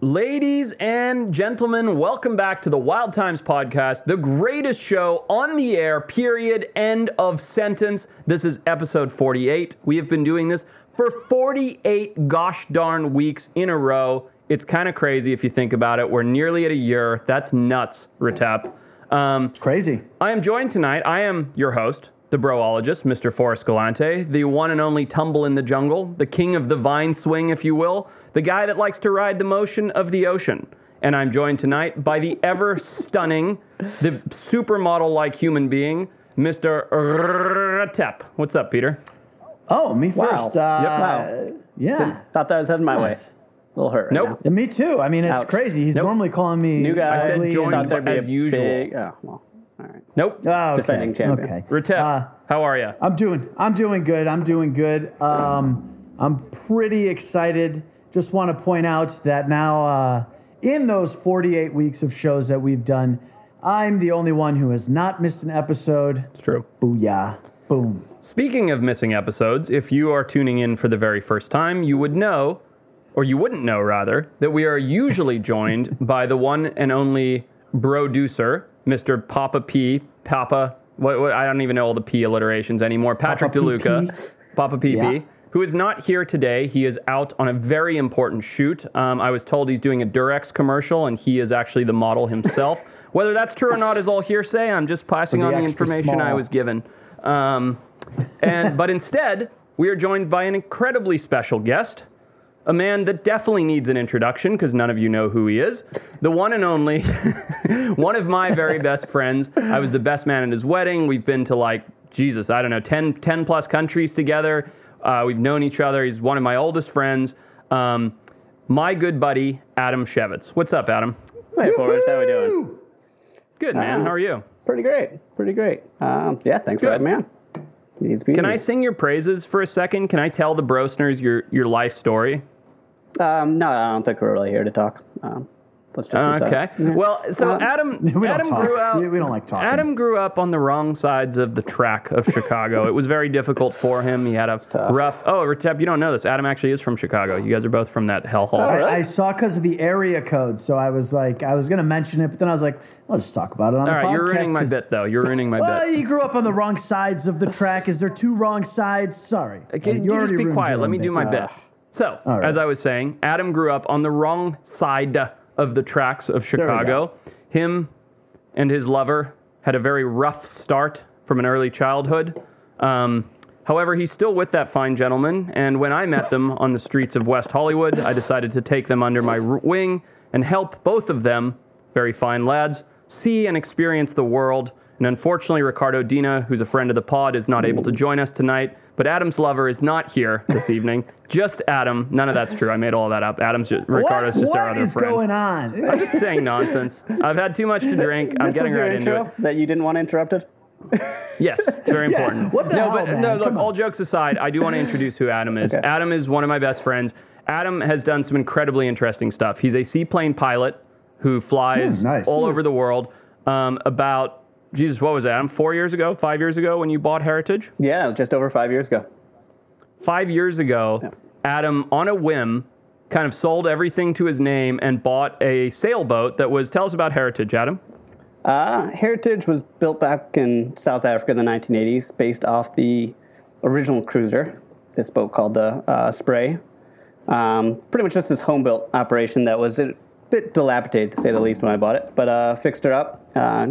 Ladies and gentlemen, welcome back to the Wild Times Podcast, the greatest show on the air, period, end of sentence. This is episode 48. We have been doing this for 48 gosh darn weeks in a row. It's kind of crazy if you think about it. We're nearly at a year. That's nuts, Retep. Um, Crazy. I am joined tonight. I am your host, the broologist, Mr. Forrest Galante, the one and only tumble in the jungle, the king of the vine swing, if you will, the guy that likes to ride the motion of the ocean. And I'm joined tonight by the ever stunning, the supermodel like human being, Mr. Retep. What's up, Peter? Oh, me Wow. first. Uh, Yep. Wow. Yeah. Thought that was heading my Nice. way. A little hurt. Right Nope. now. And me too. I mean, it's Ouch. crazy. He's Nope. normally calling me New guy. I said ugly joined there'd be as usual. Big, oh, well, all right. Nope. Oh, okay. Defending champion. Okay. Retep, Uh, how are you? I'm doing. I'm doing good. I'm doing good. Um, I'm pretty excited. Just want to point out that now, uh, in those 48 weeks of shows that we've done, I'm the only one who has not missed an episode. It's true. Booyah! Boom. Speaking of missing episodes, if you are tuning in for the very first time, you would know, or you wouldn't know rather, that we are usually joined by the one and only broducer, Mr. Papa P, Papa, what, what, I don't even know all the P alliterations anymore, Patrick Papa DeLuca. Papa PP. Yeah. Who is not here today? He is out on a very important shoot. Um, I was told he's doing a Durex commercial, and he is actually the model himself. Whether that's true or not is all hearsay. I'm just passing the on the information I was given. Um, and but instead, we are joined by an incredibly special guest, a man that definitely needs an introduction because none of you know who he is. The one and only, one of my very best friends. I was the best man at his wedding. We've been to like Jesus, I don't know, 10, 10 plus countries together. Uh, we've known each other. He's one of my oldest friends. Um, my good buddy Adam Schewitz. What's up, Adam? Hey, Forrest, how we doing? Good man. Ah. How are you? Pretty great. Pretty great. Um, yeah, thanks Good. for having me on. Easy. Can I sing your praises for a second? Can I tell the Brosners your your life story? Um, no, I don't think we're really here to talk. Um, let's just. be Okay. Yeah. Well, so Adam, We don't Adam talk. grew up. We- we don't like talking. Adam grew up on the wrong sides of the track of Chicago. it was very difficult for him. He had a tough. rough. Oh, Retep, you don't know this. Adam actually is from Chicago. You guys are both from that hellhole. Oh, really? I saw because of the area code, so I was like, I was going to mention it, but then I was like, I'll just talk about it on All the right, podcast. you're ruining my bit though. You're ruining my Well, bit. you grew up on the wrong sides of the track. Is there two wrong sides? Sorry. Okay, Uh, you, just be quiet. Let own me do my Uh, bit. So, right. as I was saying, Adam grew up on the wrong side of the tracks of Chicago. Him and his lover had a very rough start from an early childhood. Um, however, he's still with that fine gentleman, and when I met them on the streets of West Hollywood, I decided to take them under my wing and help both of them, very fine lads, see and experience the world. And unfortunately, Ricardo Dina, who's a friend of the pod, is not able to join us tonight. But Adam's lover is not here this evening. Just Adam. None of that's true. I made all that up. Adam's just, Ricardo's what, just our other friend. What is going on? I'm just saying nonsense. I've had too much to drink. I'm this getting was your right into it. that you didn't want interrupted. Yes, it's very Yeah, important. what the no, hell, but man? no, look, all jokes aside, I do want to introduce who Adam is. Okay. Adam is one of my best friends. Adam has done some incredibly interesting stuff. He's a seaplane pilot who flies Hmm, nice. all over the world. Um, about Jesus, what was that? Adam? Four years ago, five years ago, when you bought Heritage. Yeah, just over five years ago. Five years ago, Adam, on a whim, kind of sold everything to his name and bought a sailboat that was. Tell us about Heritage, Adam. Uh, Heritage was built back in South Africa in the 1980s, based off the original cruiser, this boat called the uh, Spray. Um, pretty much just this home built operation that was a bit dilapidated, to say the least, when I bought it. But uh, fixed her up, uh,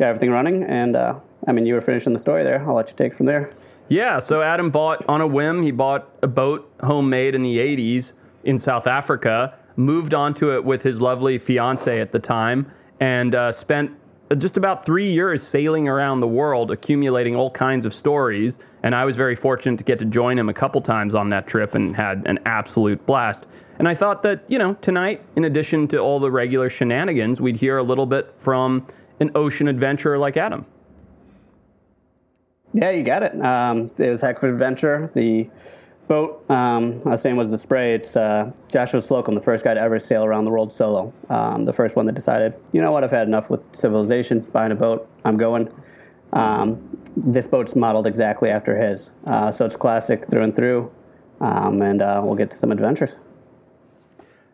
got everything running, and uh, I mean, you were finishing the story there. I'll let you take from there. Yeah, so Adam bought on a whim. He bought a boat homemade in the 80s in South Africa, moved onto it with his lovely fiance at the time, and uh, spent just about three years sailing around the world, accumulating all kinds of stories. And I was very fortunate to get to join him a couple times on that trip and had an absolute blast. And I thought that, you know, tonight, in addition to all the regular shenanigans, we'd hear a little bit from an ocean adventurer like Adam. Yeah, you got it. Um, it was a heck of an adventure. The boat um, I was saying was the spray. It's uh, Joshua Slocum, the first guy to ever sail around the world solo. Um, the first one that decided, you know what, I've had enough with civilization, buying a boat, I'm going. Um, this boat's modeled exactly after his. Uh, so it's classic through and through. Um, and uh, we'll get to some adventures.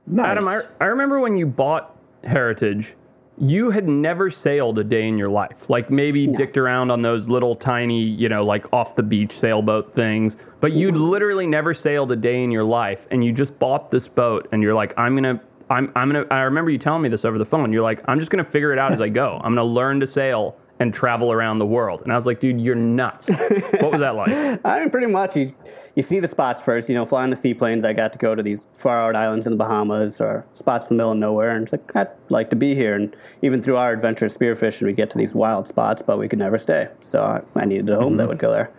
Nice. Adam, I, I remember when you bought Heritage, you had never sailed a day in your life. Like maybe dicked around on those little tiny, you know, like off the beach sailboat things, but you'd literally never sailed a day in your life. And you just bought this boat and you're like, I'm going to. I'm, I'm gonna. I remember you telling me this over the phone. You're like, I'm just gonna figure it out as I go. I'm gonna learn to sail and travel around the world. And I was like, dude, you're nuts. what was that like? I mean, pretty much. You, you see the spots first. You know, flying the seaplanes. I got to go to these far out islands in the Bahamas or spots in the middle of nowhere, and it's like I'd like to be here. And even through our adventure spearfishing, we get to these wild spots, but we could never stay. So I, I needed a home Mm-hmm. that would go there.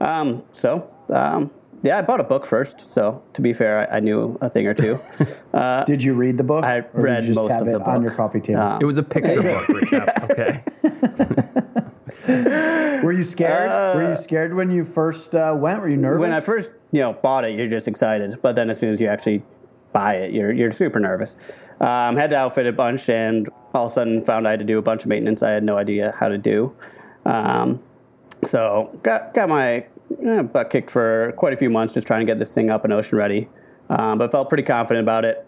Um, so. Um, yeah, I bought a book first, so to be fair, I, I knew a thing or two. Did you read the book? I or did you read just most have of it the on book. Uh, your coffee table. It was a picture book, recap. Okay. Were you scared? Were you scared when you first uh, went? Were you nervous? when I first, you know, bought it, you're just excited. But then as soon as you actually buy it, you're you're super nervous. Um, had to outfit a bunch, and all of a sudden found I had to do a bunch of maintenance I had no idea how to do. Um, so got got my eh, butt kicked for quite a few months just trying to get this thing up and ocean ready. Um, but felt pretty confident about it.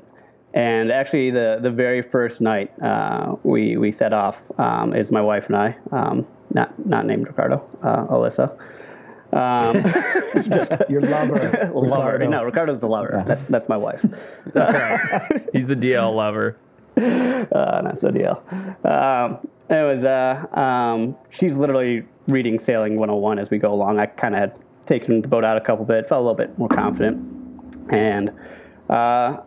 And actually, the, the very first night uh, we we set off um, is my wife and I, um, not not named Ricardo, uh, Alyssa. your lover, Lover. Ricardo. No, Ricardo's the lover. That's that's my wife. He's the DL lover. Uh, not so DL. Um, it was. Uh, um, she's literally reading Sailing 101 as we go along. I kind of had taken the boat out a couple bit, felt a little bit more confident, and uh,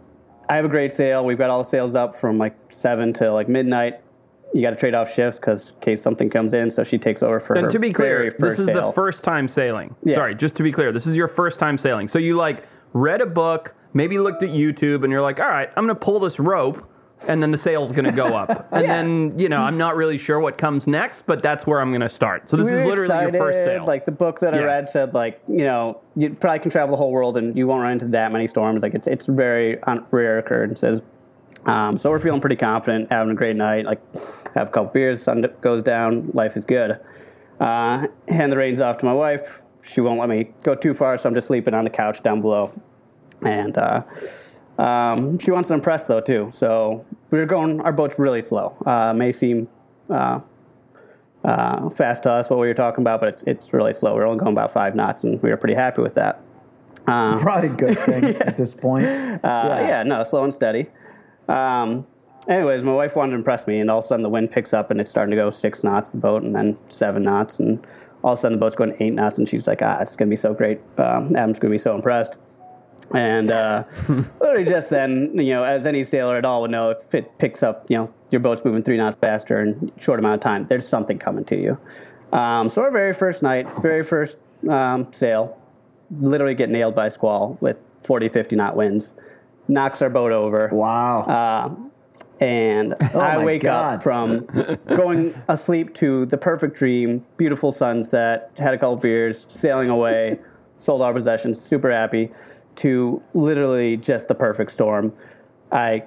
I have a great sail. We've got all the sails up from like seven to like midnight. You got to trade off shifts because in case something comes in, so she takes over for her And to be clear, this is sail. the first time sailing. Yeah. Sorry, just to be clear, this is your first time sailing. So you like read a book, maybe looked at YouTube, and you're like, all right, I'm going to pull this rope, and then the sale's going to go up. And then, you know, I'm not really sure what comes next, but that's where I'm going to start. So this we is literally your first sale. Like the book that I read said, like you know, you probably can travel the whole world and you won't run into that many storms. Like it's it's very rare occurrences. Um, so we're feeling pretty confident, having a great night. Like have a couple beers, sun goes down, life is good. Uh, hand the reins off to my wife. She won't let me go too far, so I'm just sleeping on the couch down below. And uh, um, she wants to impress though too. So we were going. Our boat's really slow. Uh, may seem uh, uh, fast to us what we were talking about, but it's, it's really slow. We're only going about five knots, and we were pretty happy with that. Probably a good thing at this point. Uh, yeah. no, slow and steady. Um, anyways, my wife wanted to impress me, and all of a sudden the wind picks up, and it's starting to go six knots the boat, and then seven knots, and all of a sudden the boat's going eight knots, and she's like, "Ah, it's gonna be so great. Um, Adam's gonna be so impressed." And uh, literally just then, you know, as any sailor at all would know, if it picks up, you know, your boat's moving three knots faster in a short amount of time, there's something coming to you. Um, so our very first night, very first um, sail, literally get nailed by a squall with 40, 50 knot winds, knocks our boat over. Wow. Uh, and I Oh my wake God. up from going asleep to the perfect dream, beautiful sunset, had a couple beers, sailing away, sold our possessions, super happy, to literally just the perfect storm. I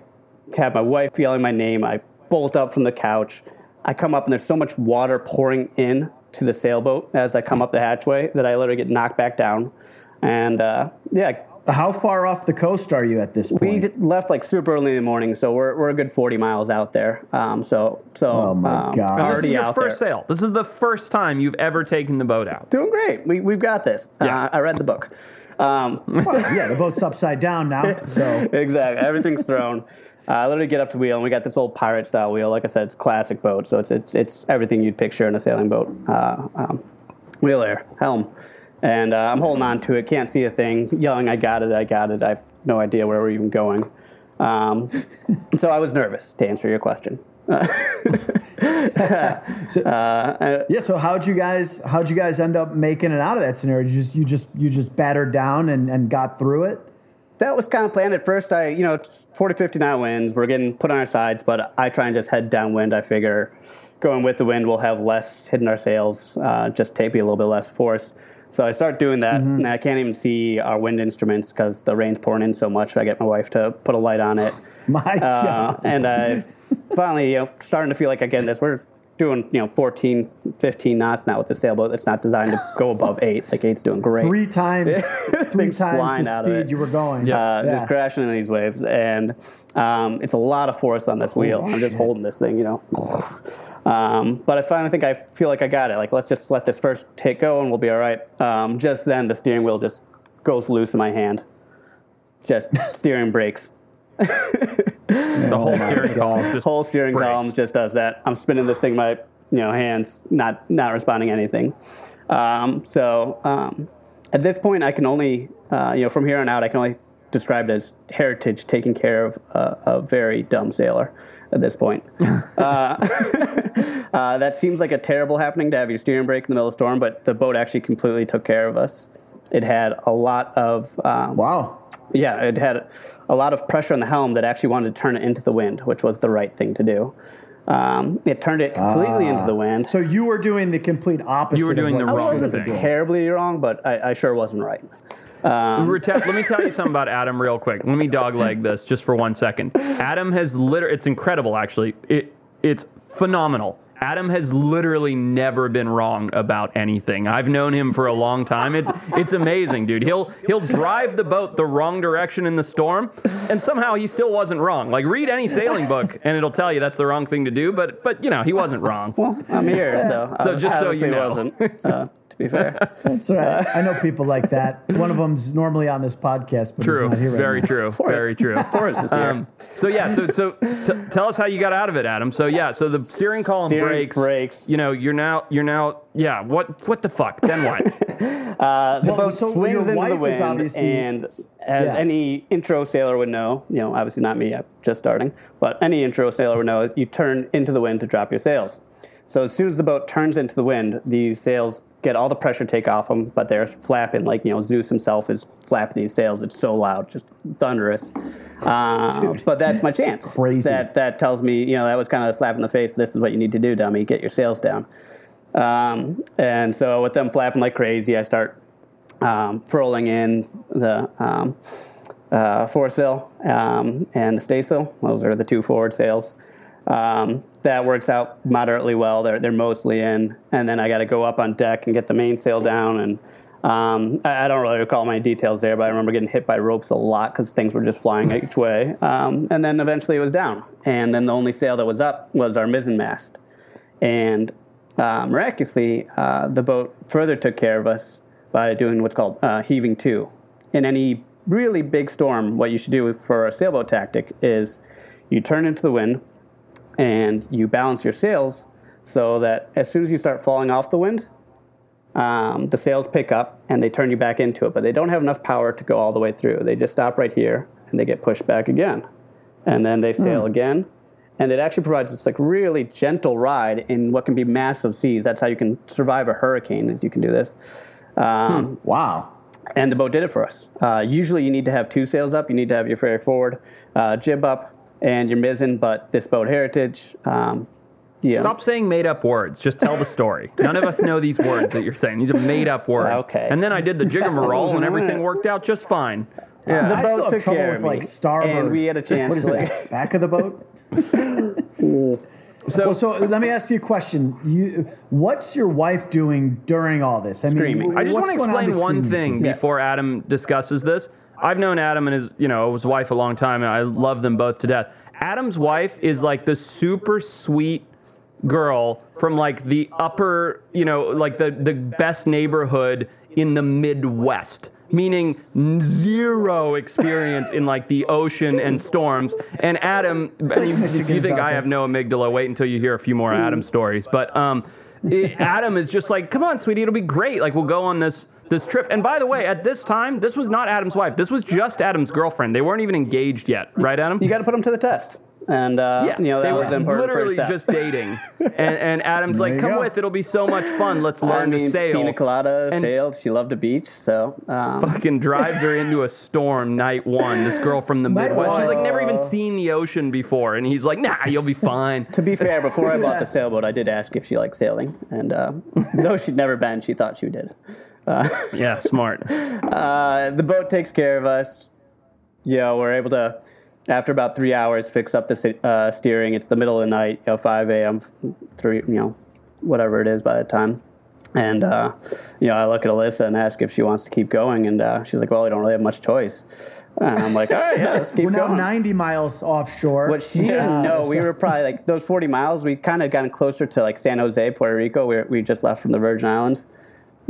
have my wife yelling my name. I bolt up from the couch. I come up and there's so much water pouring in to the sailboat as I come up the hatchway that I literally get knocked back down. And uh, yeah, How far off the coast are you at this point? we d- left like super early in the morning, so we're, we're a good 40 miles out there. Um, so so Oh my um, God. And this is already your out first there. sail. This is the first time you've ever taken the boat out. Doing great. We, we've got this. Yeah. Uh, I read the book. Um, Well, yeah, the boat's upside down now. So exactly. Everything's thrown. Uh, I literally get up to wheel, and we got this old pirate style wheel. Like I said, it's classic boat, so it's it's it's everything you'd picture in a sailing boat. Uh, um, wheel air, helm, and uh, I'm holding on to it. Can't see a thing. Yelling, "I got it! I got it!" I have no idea where we're even going. Um, so I was nervous to answer your question. yeah, so how'd you guys how'd you guys end up making it out of that scenario? You just you just you just battered down and, and got through it? that was kind of planned at first. I, you know, it's 40, 50 knot winds. We're getting put on our sides, but I try and just head downwind. I figure going with the wind, we'll have less hitting our sails, uh, just take me a little bit less force. So I start doing that, and I can't even see our wind instruments because the rain's pouring in so much. I get my wife to put a light on it. My Uh, God. and I finally, you know, starting to feel like I get this. We're doing you know 14, 15 knots now with the sailboat. That's not designed to go above eight. Like eight's doing great. Three times, three times the speed you were going. uh, just crashing in these waves, and um, it's a lot of force on this wheel. I'm just holding this thing, you know. Um, but I finally think I feel like I got it. Like let's just let this first take go, and we'll be all right. Um, just then, the steering wheel just goes loose in my hand. Just steering brakes. The whole steering column just Whole steering breaks. column just does that. I'm spinning this thing, my you know hands not not responding anything. Um, so um, at this point, I can only uh, you know from here on out, I can only describe it as heritage taking care of uh, a very dumb sailor. At this point, uh, uh, that seems like a terrible happening to have your steering brake in the middle of a storm, but the boat actually completely took care of us. It had a lot of um, Wow. Yeah, it had a lot of pressure on the helm that actually wanted to turn it into the wind, which was the right thing to do. Um, it turned it completely into the wind. So you were doing the complete opposite. You were of doing what the you wrong should have thing. been. Terribly wrong, but I, I sure wasn't right. Rete- let me tell you something about Adam real quick. Let me dogleg this just for one second. Adam has literally, it's incredible actually. It, it's phenomenal. Adam has literally never been wrong about anything. I've known him for a long time. It's it's amazing, dude. He'll he'll drive the boat the wrong direction in the storm, and somehow he still wasn't wrong. Like read any sailing book, and it'll tell you that's the wrong thing to do. But but you know he wasn't wrong. Well, I'm here, so, So I just so you know. wasn't. Uh, be fair, That's all right. I know people like that. One of them's normally on this podcast, but True. he's not here right Very now. true. Very true. Forrest is here. Um, so yeah, so so t- tell us how you got out of it, Adam. So yeah, so the steering column Steering breaks. breaks. You know, you're now you're now yeah. What what the fuck? Then what? Uh, the Well, boat so swings into the wind, and as Yeah. any intro sailor would know, you know, obviously not me, I'm just starting, but any intro sailor would know, you turn into the wind to drop your sails. So as soon as the boat turns into the wind, these sails get all the pressure take off them, but they're flapping like you know Zeus himself is flapping these sails. It's so loud, just thunderous. Uh, but that's my chance. crazy. That that tells me, you know, that was kind of a slap in the face. This is what you need to do, dummy. Get your sails down. Um, and so with them flapping like crazy, I start um, furling in the um, uh, foresail um, and the staysail. Those are the two forward sails. Um, that works out moderately well. They're, they're mostly in. And then I got to go up on deck and get the mainsail down. And um, I, I don't really recall my details there, but I remember getting hit by ropes a lot because things were just flying each way. Um, and then eventually it was down. And then the only sail that was up was our mizzen mast. And uh, miraculously, uh, the boat further took care of us by doing what's called uh, heaving to. In any really big storm, what you should do for a sailboat tactic is you turn into the wind and you balance your sails so that as soon as you start falling off the wind, um, the sails pick up and they turn you back into it, but they don't have enough power to go all the way through. They just stop right here and they get pushed back again. And then they sail again. And it actually provides this like really gentle ride in what can be massive seas. That's how you can survive a hurricane, is you can do this. Um, Wow. and the boat did it for us. Uh, usually, you need to have two sails up. You need to have your ferry forward, uh, jib up, and your mizzen. But this boat heritage, um, yeah, Stop saying made up words. Just tell the story. None of us know these words that you're saying. These are made up words. Okay. And then I did the jiggamarole and everything worked out just fine. Yeah. The I boat still have took trouble care with of me, like starboard. and we had a chance What is to, that? Back of the boat. so, Well, so let me ask you a question. You, what's your wife doing during all this? I Screaming. I just want to explain one thing? Yeah. before Adam discusses this. I've known Adam and his, you know, his wife a long time, and I love them both to death. Adam's wife is like the super sweet girl from like the upper, you know, like the the best neighborhood in the Midwest. Meaning zero experience in like the ocean and storms. And Adam, and you, if you think I have no amygdala, wait until you hear a few more Adam stories. But um, it- Adam is just like, come on, sweetie, it'll be great. Like we'll go on this this trip. And by the way, at this time, this was not Adam's wife. This was just Adam's girlfriend. They weren't even engaged yet, right, Adam? you got to put them to the test. And uh, yeah, you know that they was were important literally just dating. And, and Adam's like, come go. with, it'll be so much fun. Let's I learn mean, to sail. pina colada, And- sailed. She loved the beach, so um, Fucking drives her into a storm night one. This girl from the Midwest. She's like never even seen the ocean before. And he's like, nah, you'll be fine. To be fair, before I bought the sailboat, I did ask if she liked sailing, and uh, though she'd never been, she thought she did. Yeah, smart. Uh, the boat takes care of us. You know, we're able to after about three hours, fix up the uh, steering. It's the middle of the night, you know, 5 a.m., three, you know, whatever it is by the time. And, uh, you know, I look at Alyssa and ask if she wants to keep going. And uh, she's like, well, we don't really have much choice. And I'm like, all right, yeah, let's keep We're now 90 miles offshore. What she didn't know, we so- were probably like those 40 miles. We kind of gotten closer to like San Jose, Puerto Rico. We, we just left from the Virgin Islands.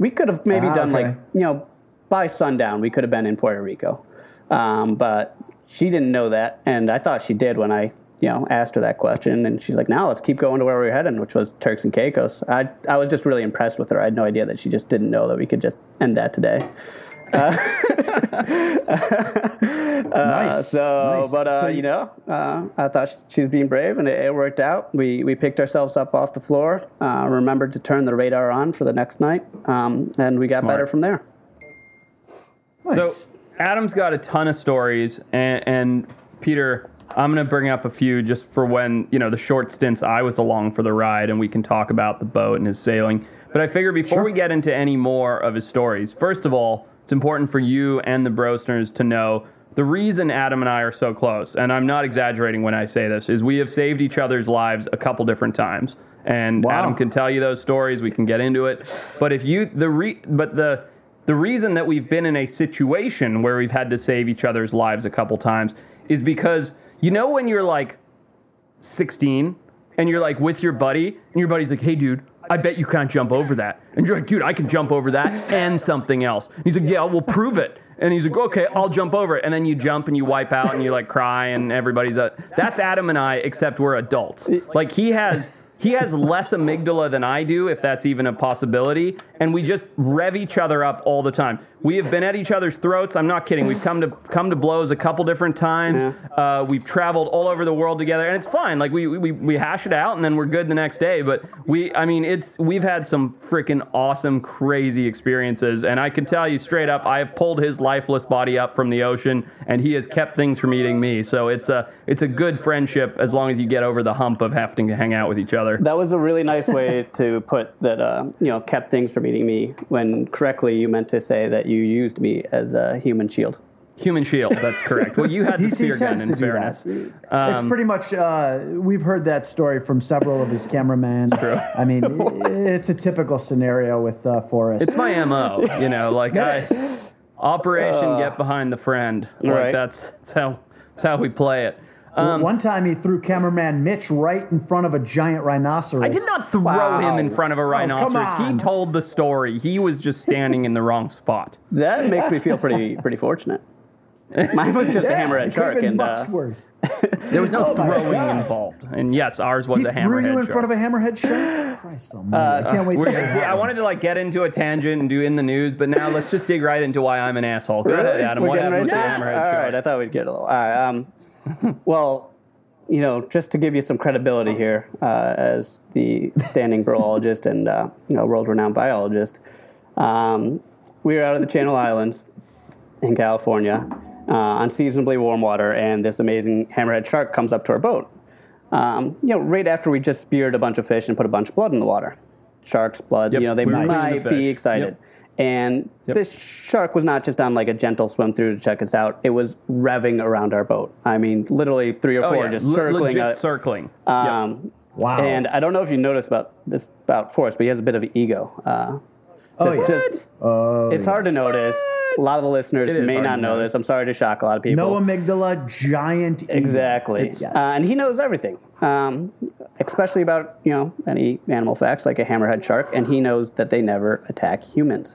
We could have maybe Ah, done okay. like you know by sundown. We could have been in Puerto Rico, um, but she didn't know that, and I thought she did when I you know asked her that question, and she's like, "Now let's keep going to where we were heading, which was Turks and Caicos." I I was just really impressed with her. I had no idea that she just didn't know that we could just end that today. nice. So, nice. but uh, So you know, uh, I thought she was being brave, and it, it worked out. We we picked ourselves up off the floor, uh, remembered to turn the radar on for the next night, um, and we got Smart. better from there. nice. So Adam's got a ton of stories, and, and Peter, I'm going to bring up a few just for when you know the short stints I was along for the ride, and we can talk about the boat and his sailing. But I figure before Sure. we get into any more of his stories, first of all, it's important for you and the Brosners to know the reason Adam and I are so close, and I'm not exaggerating when I say this, is we have saved each other's lives a couple different times. And Wow. Adam can tell you those stories. We can get into it. But if you the re, but the the reason that we've been in a situation where we've had to save each other's lives a couple times is because you know when you're like 16 and you're like with your buddy and your buddy's like, "Hey dude, I bet you can't jump over that." And you're like, "Dude, I can jump over that and something else." And he's like, "Yeah, we'll prove it." And he's like, "Okay, I'll jump over it." And then you jump and you wipe out and you like cry and everybody's a That's Adam and I except we're adults. Like he has he has less amygdala than I do, if that's even a possibility, and we just rev each other up all the time. We have been at each other's throats. I'm not kidding. We've come to come to blows a couple different times. Uh, we've traveled all over the world together, and it's fine. Like we, we we hash it out, and then we're good the next day. But we, I mean, it's we've had some freaking awesome, crazy experiences, and I can tell you straight up, I have pulled his lifeless body up from the ocean, and he has kept things from eating me. So it's a it's a good friendship as long as you get over the hump of having to hang out with each other. That was a really nice way to put that. Uh, you know, kept things from eating me. When correctly, you meant to say that you used me as a human shield. Human shield, that's correct. Well, you had the He- he spear gun, in to do fairness. Um, it's pretty much. Uh, we've heard that story from several of his cameramen. True. I mean, it's a typical scenario with uh, Forrest. It's my mo, you know. Like I, It is. Operation Get Behind the Friend. Like Right. that's, that's how that's how we play it. One time he threw cameraman Mitch right in front of a giant rhinoceros. I did not throw Wow. him in front of a rhinoceros. he told the story. He was just standing in the wrong spot. That makes me feel pretty pretty fortunate. Mine was just a hammerhead shark, been and much uh, worse. There was no Oh throwing involved. And yes, ours was He a threw hammerhead you in shark. front of a hammerhead shark. Christ Almighty! I can't wait to see, I wanted to like get into a tangent and do in the news, but now let's just dig right into why I'm an asshole. Go ahead, Adam. We're what getting happened with right the to hammerhead this? All shark? right, I thought we'd get a little. All right, um, well, you know, just to give you some credibility here, uh, as the standing biologist and uh, you know, world-renowned biologist, um, we were out of the Channel Islands in California, uh, unseasonably warm water, and this amazing hammerhead shark comes up to our boat. Um, you know, right after we just speared a bunch of fish and put a bunch of blood in the water. Sharks' blood, Yep, you know, they we might be excited. Yep. And Yep. this shark was not just on like a gentle swim through to check us out. It was revving around our boat. I mean, literally three or Oh, four yeah. just Le- circling. legit circling. Yep. um, Wow. And I don't know if you noticed about this about Forrest, but he has a bit of an ego. Uh, Oh, just, yeah. just- it's hard to notice. A lot of the listeners may not know notice. this. I'm sorry to shock a lot of people. No amygdala, giant. ego. Exactly. Yes. Uh, and he knows everything, um, especially about you know any animal facts like a hammerhead shark, and he knows that they never attack humans.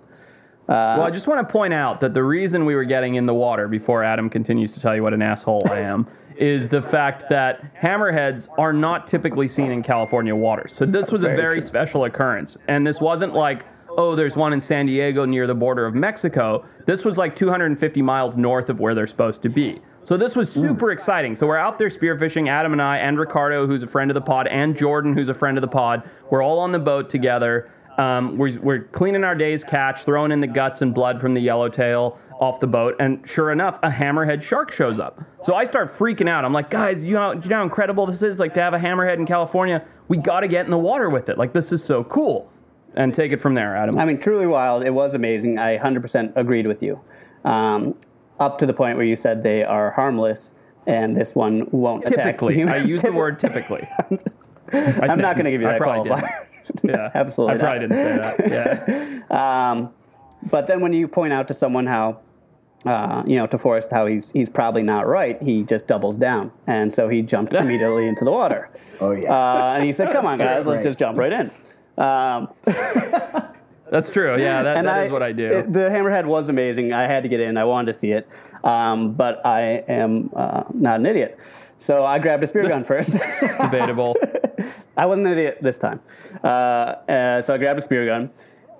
Well, I just want to point out that the reason we were getting in the water before Adam continues to tell you what an asshole I am is the fact that hammerheads are not typically seen in California waters. So this was a Very very special occurrence. And this wasn't like, oh, there's one in San Diego near the border of Mexico. This was like 250 miles north of where they're supposed to be. So this was hmm. super exciting. So we're out there spearfishing, Adam and I, and Ricardo, who's a friend of the pod, and Jordan, who's a friend of the pod. We're all on the boat together. Um, we're, we're cleaning our day's catch, throwing in the guts and blood from the yellowtail off the boat, and sure enough, a hammerhead shark shows up. So I start freaking out. I'm like, guys, you know, you know how incredible this is? Like to have a hammerhead in California, we got to get in the water with it. Like this is so cool. And take it from there, Adam. I mean, truly wild. It was amazing. I 100% agreed with you. Um, up to the point where you said they are harmless. and this one won't attack Typically, you. I use the word typically. I'm not going to give you I that probably qualifier. Didn't. Yeah, Absolutely I probably not. didn't say that. Yeah. Um, but then when you point out to someone how, uh, you know, to Forrest how he's he's probably not right, he just doubles down, and so he jumped immediately into the water. Oh yeah. Uh, and he said, "Come on, That's guys, let's just jump right in." Um, That's true. Yeah, that, and that I- is what I do. it- the hammerhead was amazing. I had to get in. I wanted to see it, um, but I am uh, not an idiot. So I grabbed a spear gun first. Debatable. I wasn't an idiot this time. Uh, uh, so I grabbed a spear gun.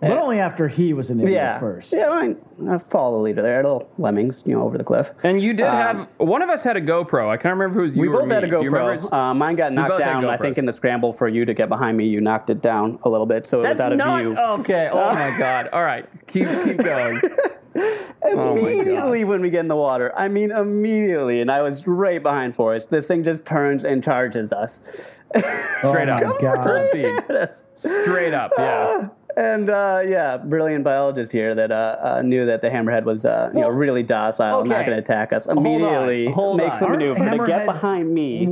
but only after he was an idiot Yeah, first. Yeah, I, mean, I follow the leader there. Little lemmings, you know, over the cliff. And you did have one of us had a GoPro. I can't remember who's you We or both had a me. Do GoPro. Uh, mine got knocked down. I think in the scramble for you to get behind me, you knocked it down a little bit, so it That's was out of not view. okay. Oh my god. All right, keep keep going. Oh immediately when we get in the water, I mean immediately, and I was right behind Forrest. This thing just turns and charges us, Straight Oh up, my God. full speed, straight up. Yeah. and uh, yeah, brilliant biologist here that uh, uh, knew that the hammerhead was uh, you know really docile, and not going to attack us. Immediately hold makes the on. Aren't maneuver to get behind me,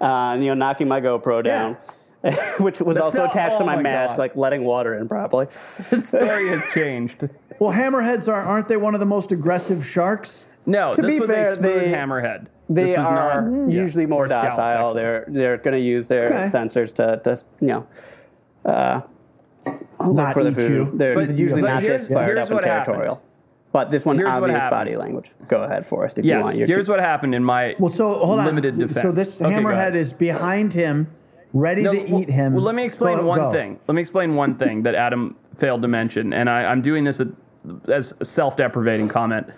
uh, you know, knocking my GoPro down. Which was That's also not- attached to oh my, my mask, God. like letting water in properly. The story has changed. Well, hammerheads are aren't they one of the most aggressive sharks? No, To this be was fair, a smooth they- hammerhead. They this was are not, yeah, usually more or scalp, docile. actually. They're they're going to use their Okay. sensors to, to you know uh, look Not for the eat food. you. They're But- usually but not this fired up and what happened. territorial. But this one Here's what obvious body language. Go ahead, Forrest, if you want. Your Here's what happened in my Well, so hold on. limited defense. So this Okay, hammerhead is behind him, ready No, to well- eat him. Well, let me explain Go- one go. thing. Let me explain one thing that Adam failed to mention, and I, I'm doing this as a self-deprecating comment.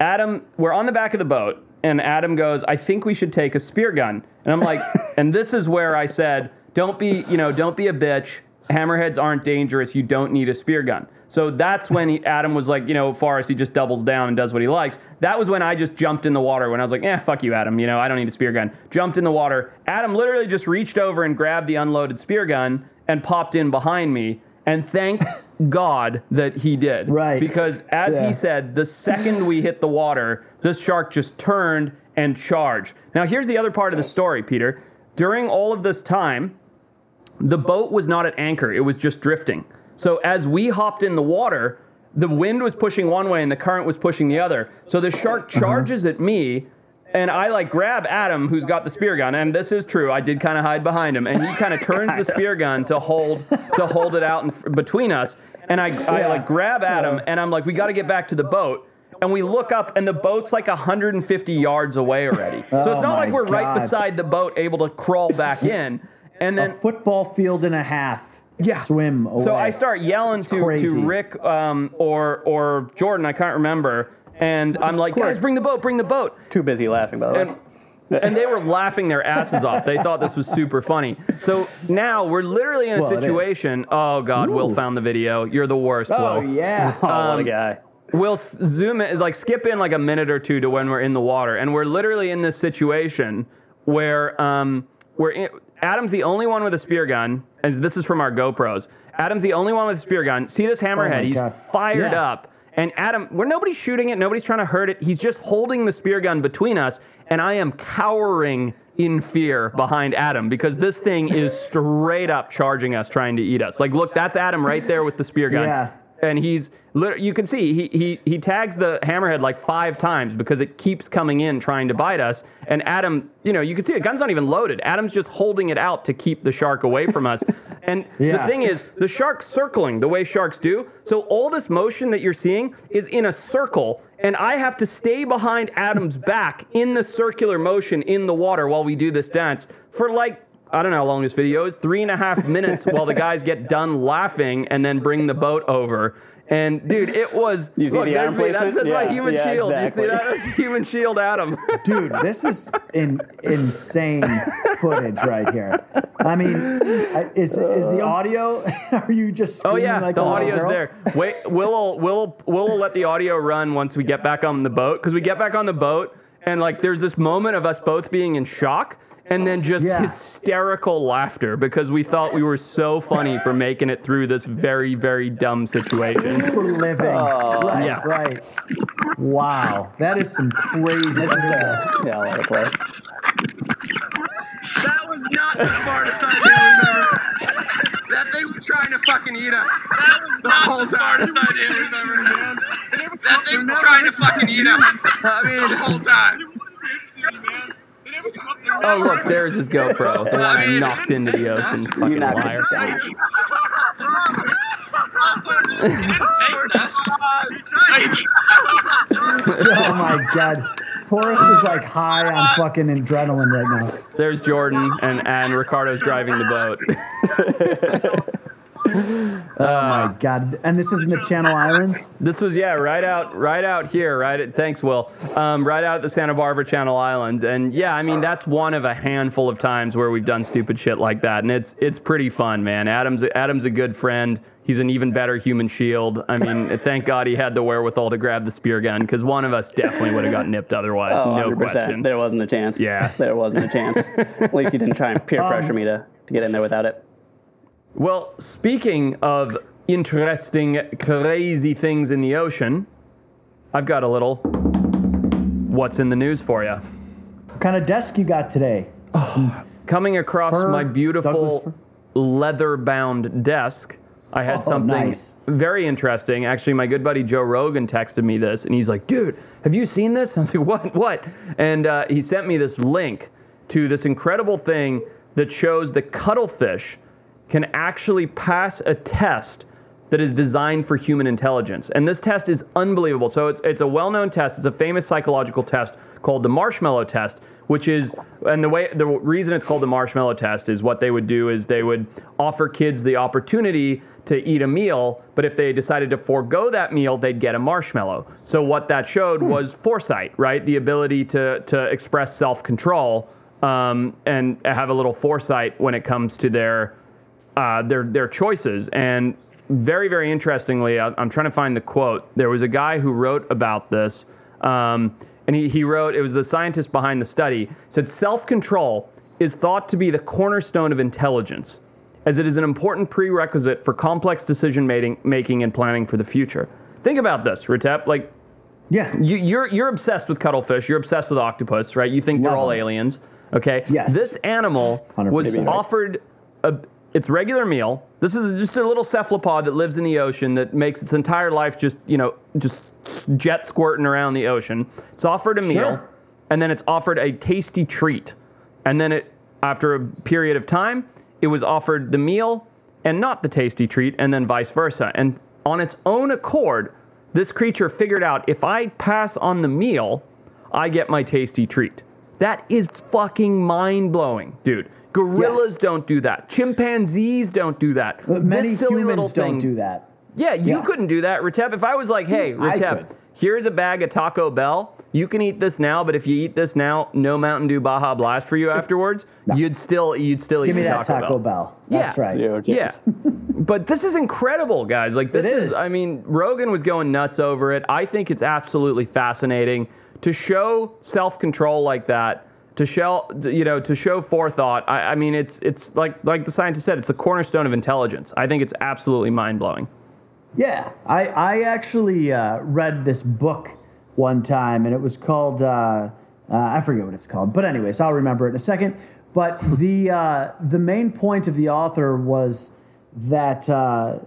Adam, we're on the back of the boat, and Adam goes, "I think we should take a spear gun," and I'm like, and this is where I said, "Don't be, you know, don't be a bitch. Hammerheads aren't dangerous. You don't need a spear gun." So that's when he, Adam was like, you know, Forrest, he just doubles down and does what he likes. That was when I just jumped in the water when I was like, eh, fuck you, Adam. You know, I don't need a spear gun. Jumped in the water. Adam literally just reached over and grabbed the unloaded spear gun and popped in behind me. And thank God that he did. Right. Because as Yeah. he said, the second we hit the water, this shark just turned and charged. Now, here's the other part of the story, Peter. During all of this time, the boat was not at anchor, it was just drifting. So as we hopped in the water, the wind was pushing one way and the current was pushing the other. So the shark uh-huh. charges at me. And I like grab Adam, who's got the spear gun, and this is true. I did kind of hide behind him, and he kind of turns the spear gun to hold to hold it out in, between us. And I, I Yeah. like grab Adam, and I'm like, we got to get back to the boat. And we look up, and the boat's like 150 yards away already. so it's Oh not like we're right beside the boat, able to crawl back in. And A then football field and a half. yeah. Swim away. So I start yelling It's to, crazy. to Rick um, or or Jordan, I can't remember, and I'm like, guys, bring the boat, bring the boat. Too busy laughing, by the way. And, and they were laughing their asses off. They thought this was super funny. So now we're literally in a Well, situation. Oh God, Will found the video. You're the worst, Oh Will. yeah. oh, what a um, guy. We'll zoom in, like skip in like a minute or two to when we're in the water, and we're literally in this situation where um, we're in, Adam's the only one with a spear gun, and this is from our GoPros. Adam's the only one with a spear gun. See this hammerhead? Oh He's God. fired Yeah. up, and Adam, where nobody's shooting it, nobody's trying to hurt it. He's just holding the spear gun between us, and I am cowering in fear behind Adam because this thing is straight up charging us, trying to eat us. Like, look, that's Adam right there with the spear gun Yeah. And he's you can see he, he he tags the hammerhead like five times because it keeps coming in trying to bite us. And adam you know you can see the gun's not even loaded. Adam's just holding it out to keep the shark away from us. And the thing is the shark's circling the way sharks do. So all this motion that you're seeing is in a circle and i have to stay behind adam's back in the circular motion in the water while we do this dance for like I don't know how long this video is. Three and a half minutes while the guys get done laughing and then bring the boat over. And dude, it was. You see look, the there's arm me. That's, placement? that's my human yeah, shield. exactly. You see that? That's human shield, Adam. Dude, this is in, insane footage right here. I mean, is is the audio? Are you just? Oh screaming yeah, like the a little audio's there. Wait, we'll we'll we'll let the audio run once we get back on the boat because we get back on the boat and like there's this moment of us both being in shock and then just Yeah. hysterical laughter because we thought we were so funny for making it through this very very dumb situation. for living. right, Oh. Yeah. right. Wow, that is some crazy. This is a, yeah, I'll let it play. That was not the smartest idea we've ever. That thing was trying to fucking eat us. That was not the smartest idea we've ever had. That thing was trying to fucking eat us. I mean, the whole time. Oh, look, there's his GoPro. The one I knocked into the ocean. Fucking knocked it liar. down. Oh my god, Forrest is like high on fucking adrenaline right now. There's Jordan, and, and Ricardo's driving the boat. Oh my god, and this is in the Channel Islands. This was yeah, right out, right out here, right. At, thanks, Will. Um, right out at the Santa Barbara Channel Islands, and yeah, I mean that's one of a handful of times where we've done stupid shit like that, and it's it's pretty fun, man. Adam's Adam's a good friend. He's an even better human shield. I mean, thank God he had the wherewithal to grab the spear gun because one of us definitely would have got nipped otherwise. Oh, no 100%. question. There wasn't a chance. Yeah. There wasn't a chance. At least you didn't try and peer pressure me to, to get in there without it. Well, speaking of interesting, crazy things in the ocean, I've got a little what's in the news for you. What kind of desk you got today? Coming across Fur, my beautiful leather bound desk, I had Oh, something nice. very interesting. Actually, my good buddy Joe Rogan texted me this, and he's like, dude, have you seen this? I was like, what? What? And uh, he sent me this link to this incredible thing that shows the cuttlefish can actually pass a test that is designed for human intelligence. And this test is unbelievable. So it's, it's a well known test, it's a famous psychological test called the marshmallow test, which is, and the way, the reason it's called the marshmallow test is what they would do is they would offer kids the opportunity to eat a meal, but if they decided to forego that meal, they'd get a marshmallow. So what that showed was foresight, right? The ability to, to express self control um, and have a little foresight when it comes to their uh, their their choices. And very very interestingly, I, I'm trying to find the quote. There was a guy who wrote about this, um, and he, he wrote it was the scientist behind the study said self control is thought to be the cornerstone of intelligence, as it is an important prerequisite for complex decision making making and planning for the future. Think about this, Retep. Like Yeah. you, you're you're obsessed with cuttlefish. You're obsessed with octopus, right? You think they're all them. aliens. Okay. Yes. This animal was offered a, its regular meal. This is just a little cephalopod that lives in the ocean that makes its entire life just you know just jet squirting around the ocean. It's offered a meal, Sure. and then it's offered a tasty treat, and then it after a period of time, it was offered the meal and not the tasty treat, and then vice versa. And on its own accord, this creature figured out if I pass on the meal, I get my tasty treat. That is fucking mind blowing, dude. Gorillas don't do that. Chimpanzees don't do that. But many This silly little humans don't do that. Yeah, you Yeah. couldn't do that, Retep. If I was like, hey, I Retep, here's a bag of Taco Bell. You can eat this now, but if you eat this now, no Mountain Dew Baja Blast for you afterwards. You'd still, you'd still Give eat me the that Taco, Taco Bell. Bell. That's Yeah. right. Zero Yeah, but this is incredible, guys. Like this It is. is. I mean, Rogan was going nuts over it. I think it's absolutely fascinating to show self-control like that. To show, you know, to show forethought. I, I mean, it's it's like like the scientist said, it's the cornerstone of intelligence. I think it's absolutely mind blowing. Yeah, I I actually uh, read this book one time, and it was called uh, uh, I forget what it's called, but anyways, I'll remember it in a second. But the uh, the main point of the author was that uh,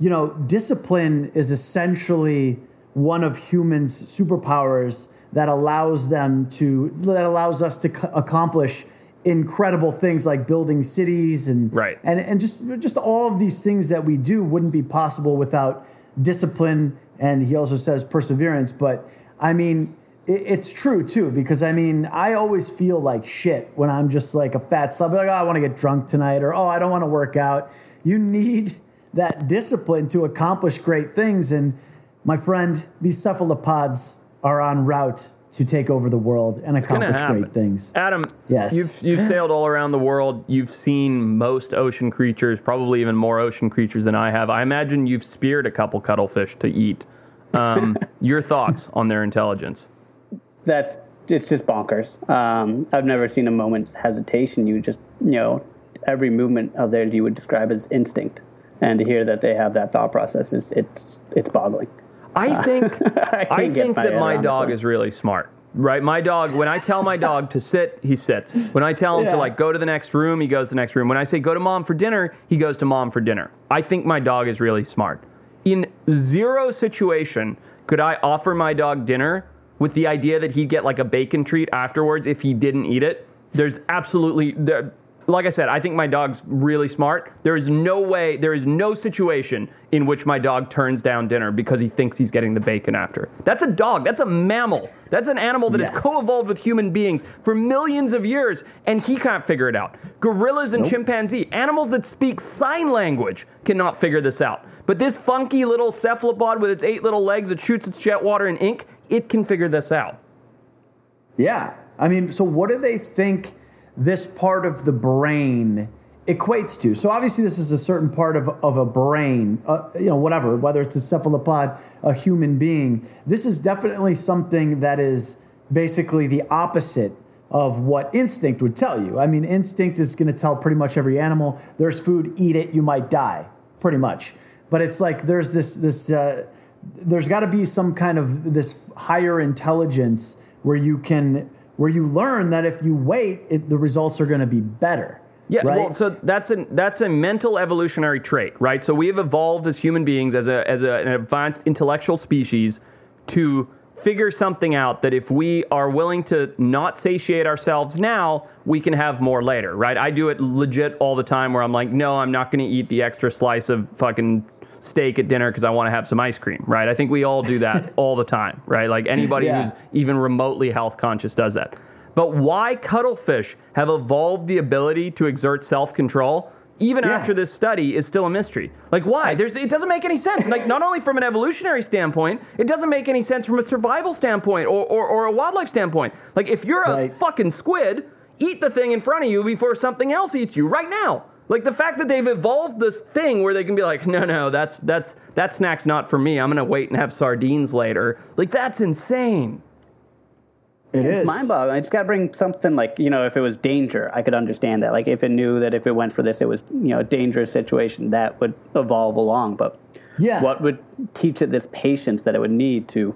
you know discipline is essentially one of humans' superpowers that allows them to that allows us to c- accomplish incredible things like building cities and Right. and and just just all of these things that we do wouldn't be possible without discipline and he also says perseverance. But i mean it, it's true too because i mean i always feel like shit when i'm just like a fat slob. Like oh, i want to get drunk tonight or oh i don't want to work out. You need that discipline to accomplish great things. And my friend these cephalopods are en route to take over the world and gonna accomplish great things Adam, Yes. you've you've sailed all around the world. You've seen most ocean creatures, probably even more ocean creatures than I have. I imagine you've speared a couple cuttlefish to eat. Um, your thoughts on their intelligence? That's it's just bonkers. Um, I've never seen a moment's hesitation. You just you know every movement of theirs you would describe as instinct, and to hear that they have that thought process is it's it's boggling. I think I, can't think that my around dog is really smart. Right, my dog. When I tell my dog to sit, he sits. When I tell him Yeah. to like go to the next room, he goes to the next room. When I say go to mom for dinner, he goes to mom for dinner. I think my dog is really smart. In zero situation could I offer my dog dinner with the idea that he'd get like a bacon treat afterwards if he didn't eat it. There's absolutely there, like I said, I think my dog's really smart. There is no way, there is no situation in which my dog turns down dinner because he thinks he's getting the bacon after. That's a dog. That's a mammal. That's an animal that Yeah. has co-evolved with human beings for millions of years, and he can't figure it out. Gorillas and chimpanzee, animals that speak sign language, cannot figure this out. But this funky little cephalopod with its eight little legs that shoots its jet water and ink, it can figure this out. Yeah. I mean, so what do they think this part of the brain equates to? So obviously, this is a certain part of, of a brain, uh, you know, whatever, whether it's a cephalopod, a human being. This is definitely something that is basically the opposite of what instinct would tell you. I mean, instinct is going to tell pretty much every animal there's food, eat it, you might die, pretty much. But it's like there's this, this, uh, there's got to be some kind of this higher intelligence where you can where you learn that if you wait it, the results are going to be better Yeah, right? well, so that's a that's a mental evolutionary trait, right? So we have evolved as human beings, as a as a, an advanced intellectual species, to figure something out that if we are willing to not satiate ourselves now, we can have more later, right? I do it legit all the time, where I'm like, no, I'm not going to eat the extra slice of fucking steak at dinner because I want to have some ice cream, right? I think we all do that all the time, right? Like anybody Yeah. who's even remotely health conscious does that. But why cuttlefish have evolved the ability to exert self control, even Yeah. after this study, is still a mystery. Like, why? There's, it doesn't make any sense. Like, not only from an evolutionary standpoint, it doesn't make any sense from a survival standpoint or, or, or a wildlife standpoint. Like, if you're a Right. fucking squid, eat the thing in front of you before something else eats you right now. Like the fact that they've evolved this thing where they can be like, no, no, that's that's that snack's not for me. I'm gonna wait and have sardines later. Like that's insane. It It's is. mind-boggling. It's got to bring something like you know, if it was danger, I could understand that. Like if it knew that if it went for this, it was you know a dangerous situation, that would evolve along. But Yeah. what would teach it this patience that it would need to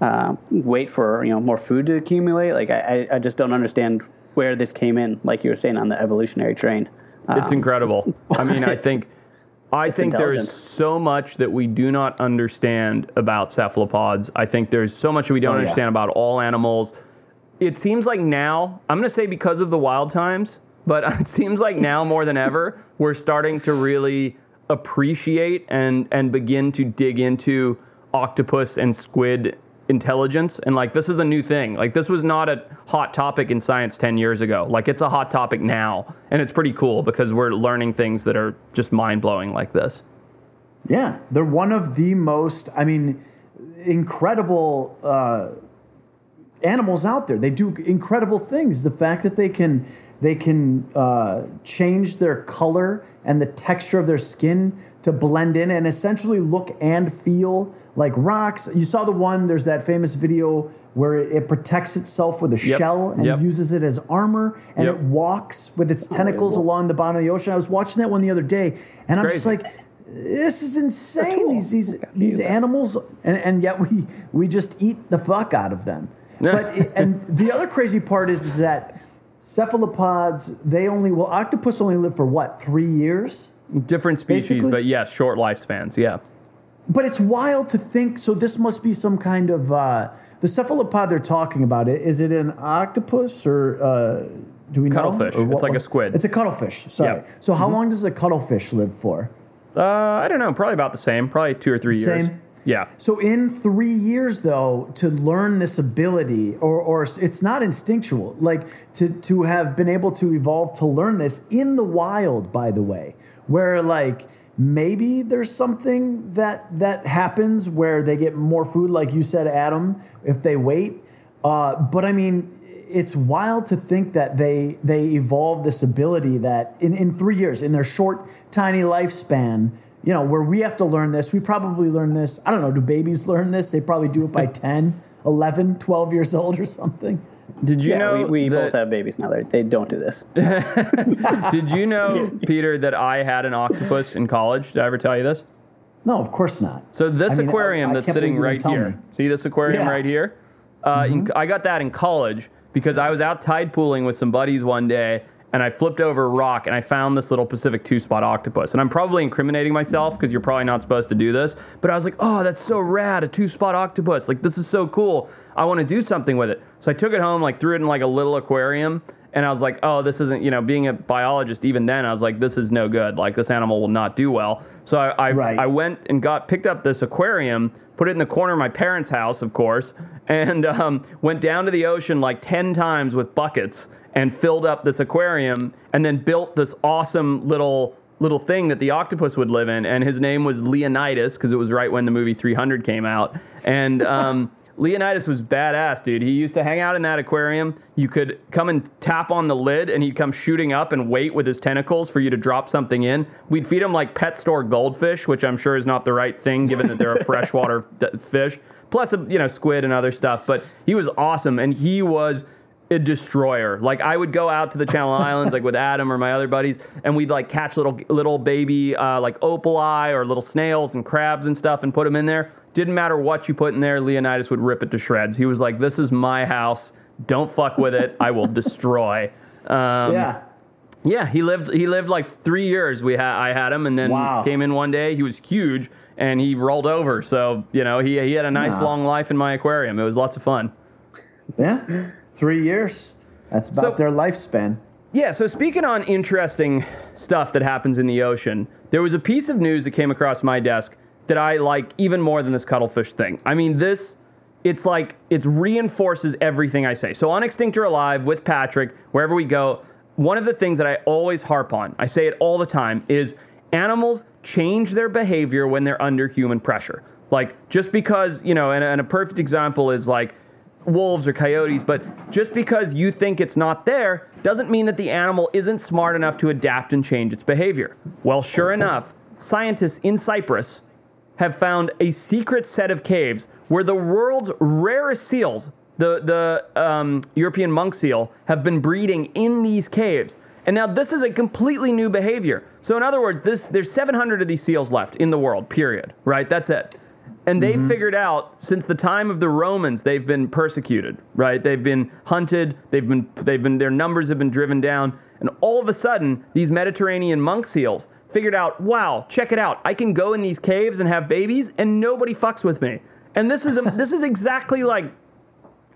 uh, wait for you know more food to accumulate? Like I, I I just don't understand where this came in. Like you were saying on the evolutionary train. It's Um, incredible. I mean, I think I think there is so much that we do not understand about cephalopods. I think there's so much we don't Oh, yeah. understand about all animals. It seems like now, I'm going to say because of the wild times, but it seems like now more than ever, we're starting to really appreciate and and begin to dig into octopus and squid intelligence and like this is a new thing like this was not a hot topic in science 10 years ago like it's a hot topic now and it's pretty cool because we're learning things that are just mind-blowing like this Yeah, they're one of the most, I mean, incredible uh, animals out there. They do incredible things. The fact that they can they can uh, change their color and the texture of their skin to blend in and essentially look and feel like rocks. You saw the one. There's that famous video where it protects itself with a Yep, shell and yep. uses it as armor, and Yep. it walks with its tentacles along the bottom of the ocean. I was watching that one the other day, and I'm just like, this is insane. These these these animals, and, and yet we we just eat the fuck out of them. But it- and the other crazy part is, is that cephalopods they only well octopus only live for what three years. different species Basically- but yes short lifespans yeah But it's wild to think. So this must be some kind of uh, the cephalopod they're talking about. It is it an octopus or uh, do we know? Cuttlefish. Or It's like a squid. It's a cuttlefish. Sorry. Yeah. So how long does a cuttlefish live for? uh, i don't know probably about the same probably two or three years Same? yeah So in three years, though, to learn this ability, or or it's not instinctual, like to to have been able to evolve to learn this in the wild, by the way, where like maybe there's something that that happens where they get more food, like you said, Adam, if they wait. Uh, but I mean, it's wild to think that they they evolved this ability that in, in three years, in their short, tiny lifespan, you know, where we have to learn this, we probably learn this. I don't know, do babies learn this? They probably do it by 10, 11, 12 years old or something. Did you yeah, know we, we that- both have babies now. They're, they don't do this. did you know peter that i had an octopus in college did i ever tell you this No, of course not. So this I mean, aquarium I that's sitting right here. me. See this aquarium Yeah. right here? Uh, in, I got that in college because I was out tide pooling with some buddies one day, and I flipped over a rock and I found this little Pacific two spot octopus. And I'm probably incriminating myself because you're probably not supposed to do this, but I was like, oh, that's so rad, a two spot octopus. Like this is so cool. I want to do something with it. So I took it home, like threw it in like a little aquarium. And I was like, oh, this isn't, you know, being a biologist, even then, I was like, this is no good. Like, this animal will not do well. So I, I, Right. I went and got picked up this aquarium, put it in the corner of my parents' house, of course, and um, went down to the ocean like 10 times with buckets and filled up this aquarium and then built this awesome little little thing that the octopus would live in. And his name was leonidas because it was right when the movie 300 came out. And um, leonidas was badass dude. He used to hang out in that aquarium. You could come and tap on the lid and he'd come shooting up and wait with his tentacles for you to drop something in. We'd feed him like pet store goldfish which i'm sure is not the right thing given that they're a freshwater d- fish. Plus you know squid and other stuff. But he was awesome and he was a destroyer. Like I would go out to the Channel Islands, like with Adam or my other buddies, and we'd like catch little little baby uh, like opaleye or little snails and crabs and stuff, and put them in there. Didn't matter what you put in there, Leonidas would rip it to shreds. He was like, "This is my house. Don't fuck with it. I will destroy." Um, yeah. yeah, he lived. He lived like three years. We had I had him, and then Wow. came in one day. He was huge, and he rolled over. So you know, he he had a nice Nah. long life in my aquarium. It was lots of fun. Yeah. Three years. That's about So- their lifespan. Yeah, so speaking on interesting stuff that happens in the ocean, there was a piece of news that came across my desk that I like even more than this cuttlefish thing. I mean, this, it's like, it reinforces everything I say. So on Extinct or Alive with Patrick, wherever we go, one of the things that I always harp on, I say it all the time, is animals change their behavior when they're under human pressure. Like, just because, you know, and, and a perfect example is like, wolves or coyotes, but just because you think it's not there doesn't mean that the animal isn't smart enough to adapt and change its behavior. Well, sure enough, scientists in Cyprus have found a secret set of caves where the world's rarest seals, the, the um, European monk seal, have been breeding in these caves. And now this is a completely new behavior. So in other words, this there's 700 of these seals left in the world, period, right? That's it. And they've mm-hmm. figured out since the time of the Romans, they've been persecuted, right? They've been hunted, they've been, they've been, their numbers have been driven down. And all of a sudden, these Mediterranean monk seals figured out, wow, check it out. I can go in these caves and have babies and nobody fucks with me. And this is, a, this is exactly like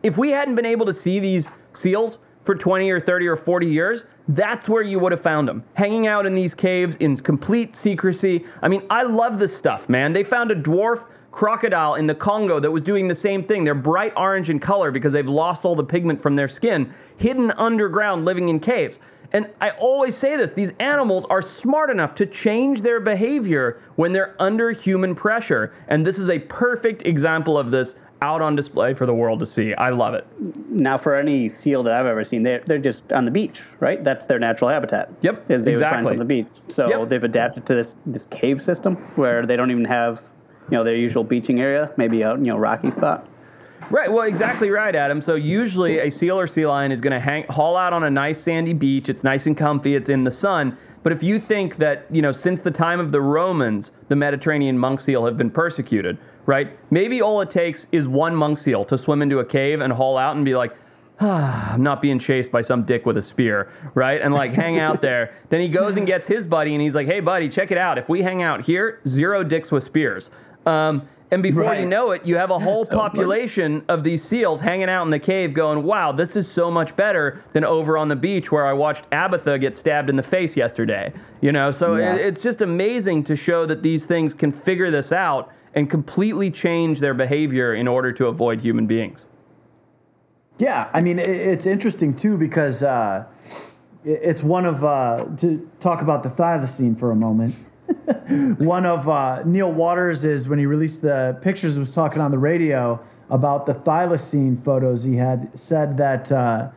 if we hadn't been able to see these seals for 20 or 30 or 40 years, that's where you would have found them. Hanging out in these caves in complete secrecy. I mean, I love this stuff, man. They found a dwarf crocodile in the Congo that was doing the same thing. They're bright orange in color because they've lost all the pigment from their skin, hidden underground, living in caves. And I always say this these animals are smart enough to change their behavior when they're under human pressure. And this is a perfect example of this out on display for the world to see. I love it. Now, for any seal that I've ever seen, they're, they're just on the beach, right? That's their natural habitat. Yep, Is they would find exactly. on the beach. So Yep. they've adapted to this, this cave system where they don't even have, you know, their usual beaching area, maybe a you know rocky spot. Right. Well, exactly right, Adam. So usually a seal or sea lion is going to hang haul out on a nice sandy beach. It's nice and comfy. It's in the sun. But if you think that you know, since the time of the Romans, the Mediterranean monk seal have been persecuted, right? Maybe all it takes is one monk seal to swim into a cave and haul out and be like. I'm not being chased by some dick with a spear, right? And like hang out there. Then he goes and gets his buddy and he's like, hey, buddy, check it out. If we hang out here, zero dicks with spears. Um, and before you know it, you have a whole population of these seals hanging out in the cave going, wow, this is so much better than over on the beach where I watched Abatha get stabbed in the face yesterday. You know, so Yeah. it, it's just amazing to show that these things can figure this out and completely change their behavior in order to avoid human beings. Yeah, I mean, it, it's interesting too because uh, it- it's one of, uh, to talk about the thylacine for a moment. one of uh, Neil Waters is when he released the pictures, was talking on the radio about the thylacine photos. He had said that uh,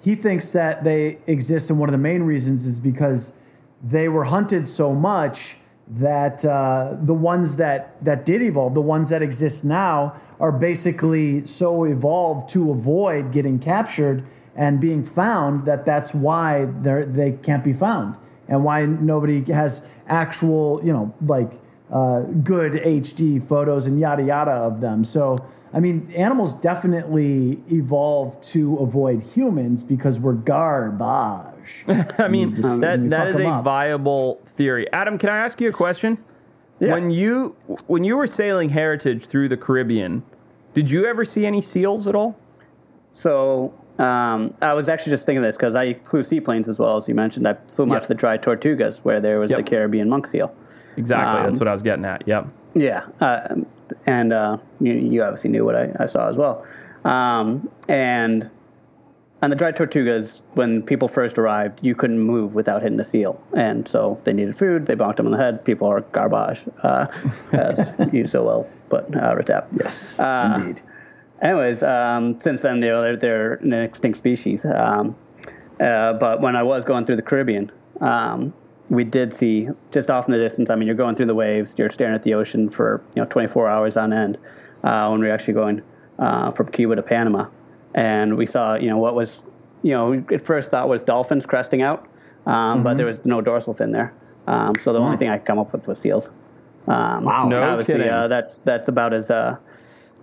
he thinks that they exist, and one of the main reasons is because they were hunted so much that uh, the ones that that did evolve, the ones that exist now, are basically so evolved to avoid getting captured and being found that that's why they they can't be found and why nobody has actual you know like uh, good HD photos and yada yada of them. So, I mean, animals definitely evolved to avoid humans because we're garbage. I mean, just- that you that fuck is 'em a up. viable theory. Adam, can I ask you a question? Yeah. When you when you were sailing Heritage through the Caribbean, did you ever see any seals at all? So um, I was actually just thinking of this because I flew seaplanes as well as you mentioned. I flew Yep. to the Dry Tortugas where there was Yep. the Caribbean monk seal. Exactly. Um, That's what I was getting at. Yep. Yeah, uh, and uh, you, you obviously knew what I, I saw as well. Um, and on the Dry Tortugas, when people first arrived, you couldn't move without hitting a seal, and so they needed food. They bonked them on the head. People are garbage, uh, as you so well put, uh, Retep. Yes, Uh, indeed. Anyways, um, since then they're, they're they're an extinct species. Um, uh, but when I was going through the Caribbean, um, we did see just off in the distance. I mean, you're going through the waves, you're staring at the ocean for you know 24 hours on end. Uh, when we were actually going uh, from Cuba to Panama, and we saw you know what was you know at first thought was dolphins cresting out, um, but there was no dorsal fin there. Um, so the only thing I could come up with was seals. Um, Wow. No obviously, kidding. Uh, that's that's about as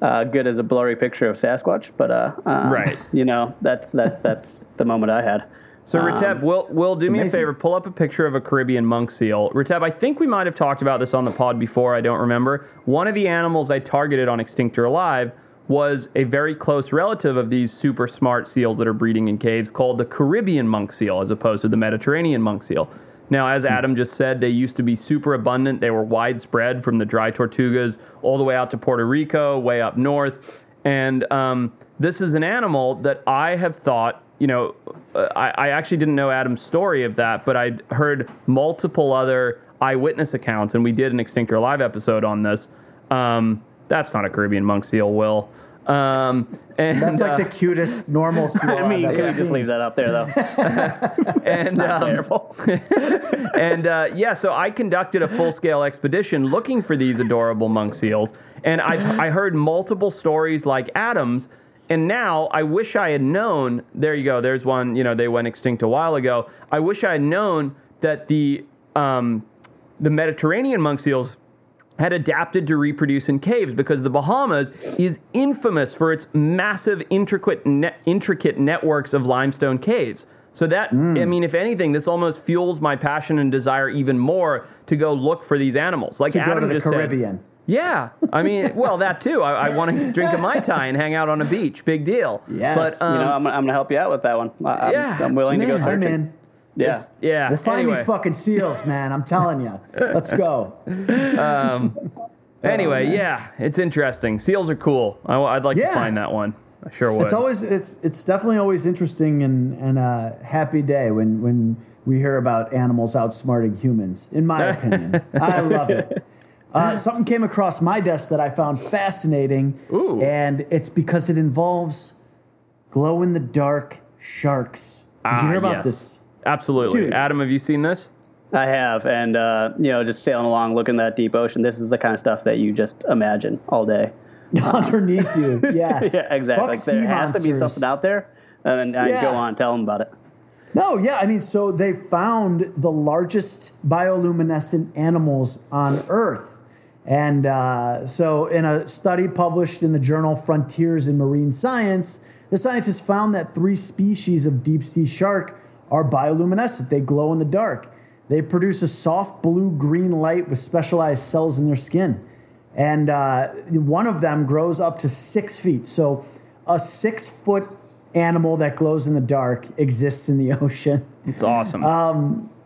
uh, good as a blurry picture of Sasquatch, but uh, um, Right. You know, that's that's that's the moment I had. So Um, will will do me a favor. Pull up a picture of a Caribbean monk seal. Retep, I think we might have talked about this on the pod before. I don't remember. One of the animals I targeted on Extinct or Alive was a very close relative of these super smart seals that are breeding in caves, called the Caribbean monk seal, as opposed to the Mediterranean monk seal. Now, as Adam just said, they used to be super abundant. They were widespread from the dry tortugas all the way out to Puerto Rico, way up north. And um, this is an animal that I have thought, you know, uh, I, I actually didn't know Adam's story of that, but I'd heard multiple other eyewitness accounts, and we did an Extinct or Alive episode on this. Um, that's not a Caribbean monk seal, Will. Um, and, That's like uh, the cutest normal seal I mean, I've can we just leave that up there, though? and um, Terrible. and uh, yeah, so I conducted a full scale expedition looking for these adorable monk seals, and I I heard multiple stories like Adam's. And now I wish I had known. There you go. There's one. You know, they went extinct a while ago. I wish I had known that the um, the Mediterranean monk seals had adapted to reproduce in caves because the Bahamas is infamous for its massive, intricate, net, intricate networks of limestone caves. So that, I mean, if anything, this almost fuels my passion and desire even more to go look for these animals. Like to go Adam to the just said. Yeah, I mean, well, that too. I, I want to drink a mai tai and hang out on a beach. Big deal. Yes. but um, you know, I'm, I'm going to help you out with that one. I, I'm, Yeah, I'm willing to go man, I'm searching. Yeah. yeah. We'll find anyway. these fucking seals, man. I'm telling you. Let's go. Anyway, yeah, it's interesting. Seals are cool. I, would like to find that one. I sure would. It's always it's it's definitely always interesting and and a happy day when when we hear about animals outsmarting humans. In my opinion, I love it. Uh, something came across my desk that I found fascinating, Ooh. and it's because it involves glow in the dark sharks. Did you Ah, hear about yes. this? Absolutely. Dude. Adam, have you seen this? I have, and uh, you know, just sailing along, looking at that deep ocean. This is the kind of stuff that you just imagine all day. Underneath you, yeah, Yeah, exactly. Like there sea has to be something out there, and then I Yeah. go on and tell them about it. No, yeah, I mean, so they found the largest bioluminescent animals on Earth. And uh, so, in a study published in the journal Frontiers in Marine Science, the scientists found that three species of deep sea shark are bioluminescent. They glow in the dark. They produce a soft blue green light with specialized cells in their skin. And uh, one of them grows up to six feet. So, a six foot animal that glows in the dark exists in the ocean. It's awesome.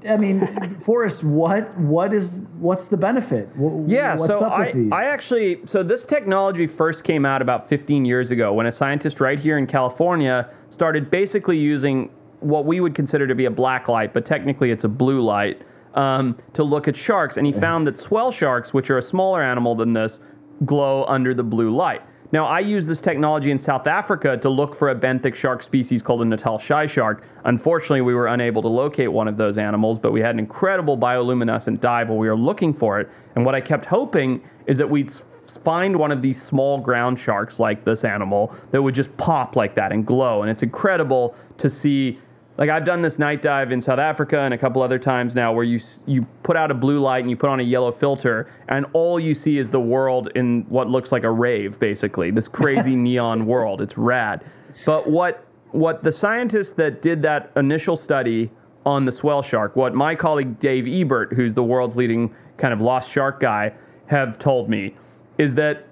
I mean, Forrest, what what is what's the benefit? Wh- yeah, what's so up I, with these? I actually, so this technology first came out about 15 years ago when a scientist right here in California started basically using what we would consider to be a black light, but technically it's a blue light, um, to look at sharks. And he found that swell sharks, which are a smaller animal than this, glow under the blue light. Now, I use this technology in South Africa to look for a benthic shark species called a Natal shy shark. Unfortunately, we were unable to locate one of those animals, but we had an incredible bioluminescent dive while we were looking for it. And what I kept hoping is that we'd find one of these small ground sharks like this animal that would just pop like that and glow. And it's incredible to see like I've done this night dive in South Africa and a couple other times now where you you put out a blue light and you put on a yellow filter and all you see is the world in what looks like a rave basically this crazy neon world it's rad but what what the scientists that did that initial study on the swell shark what my colleague Dave Ebert who's the world's leading kind of lost shark guy have told me is that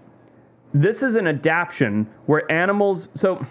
this is an adaptation where animals so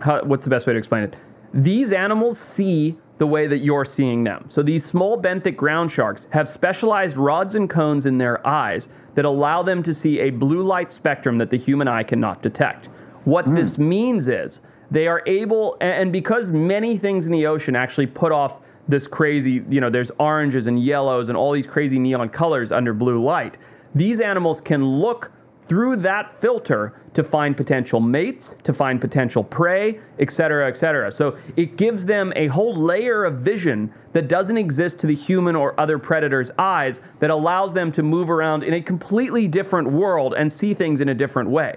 how, what's the best way to explain it? These animals see the way that you're seeing them. So these small benthic ground sharks have specialized rods and cones in their eyes that allow them to see a blue light spectrum that the human eye cannot detect. What hmm. this means is they are able and because many things in the ocean actually put off this crazy, you know, there's oranges and yellows and all these crazy neon colors under blue light. These animals can look through that filter to find potential mates, to find potential prey, et cetera, et cetera. So it gives them a whole layer of vision that doesn't exist to the human or other predator's eyes that allows them to move around in a completely different world and see things in a different way.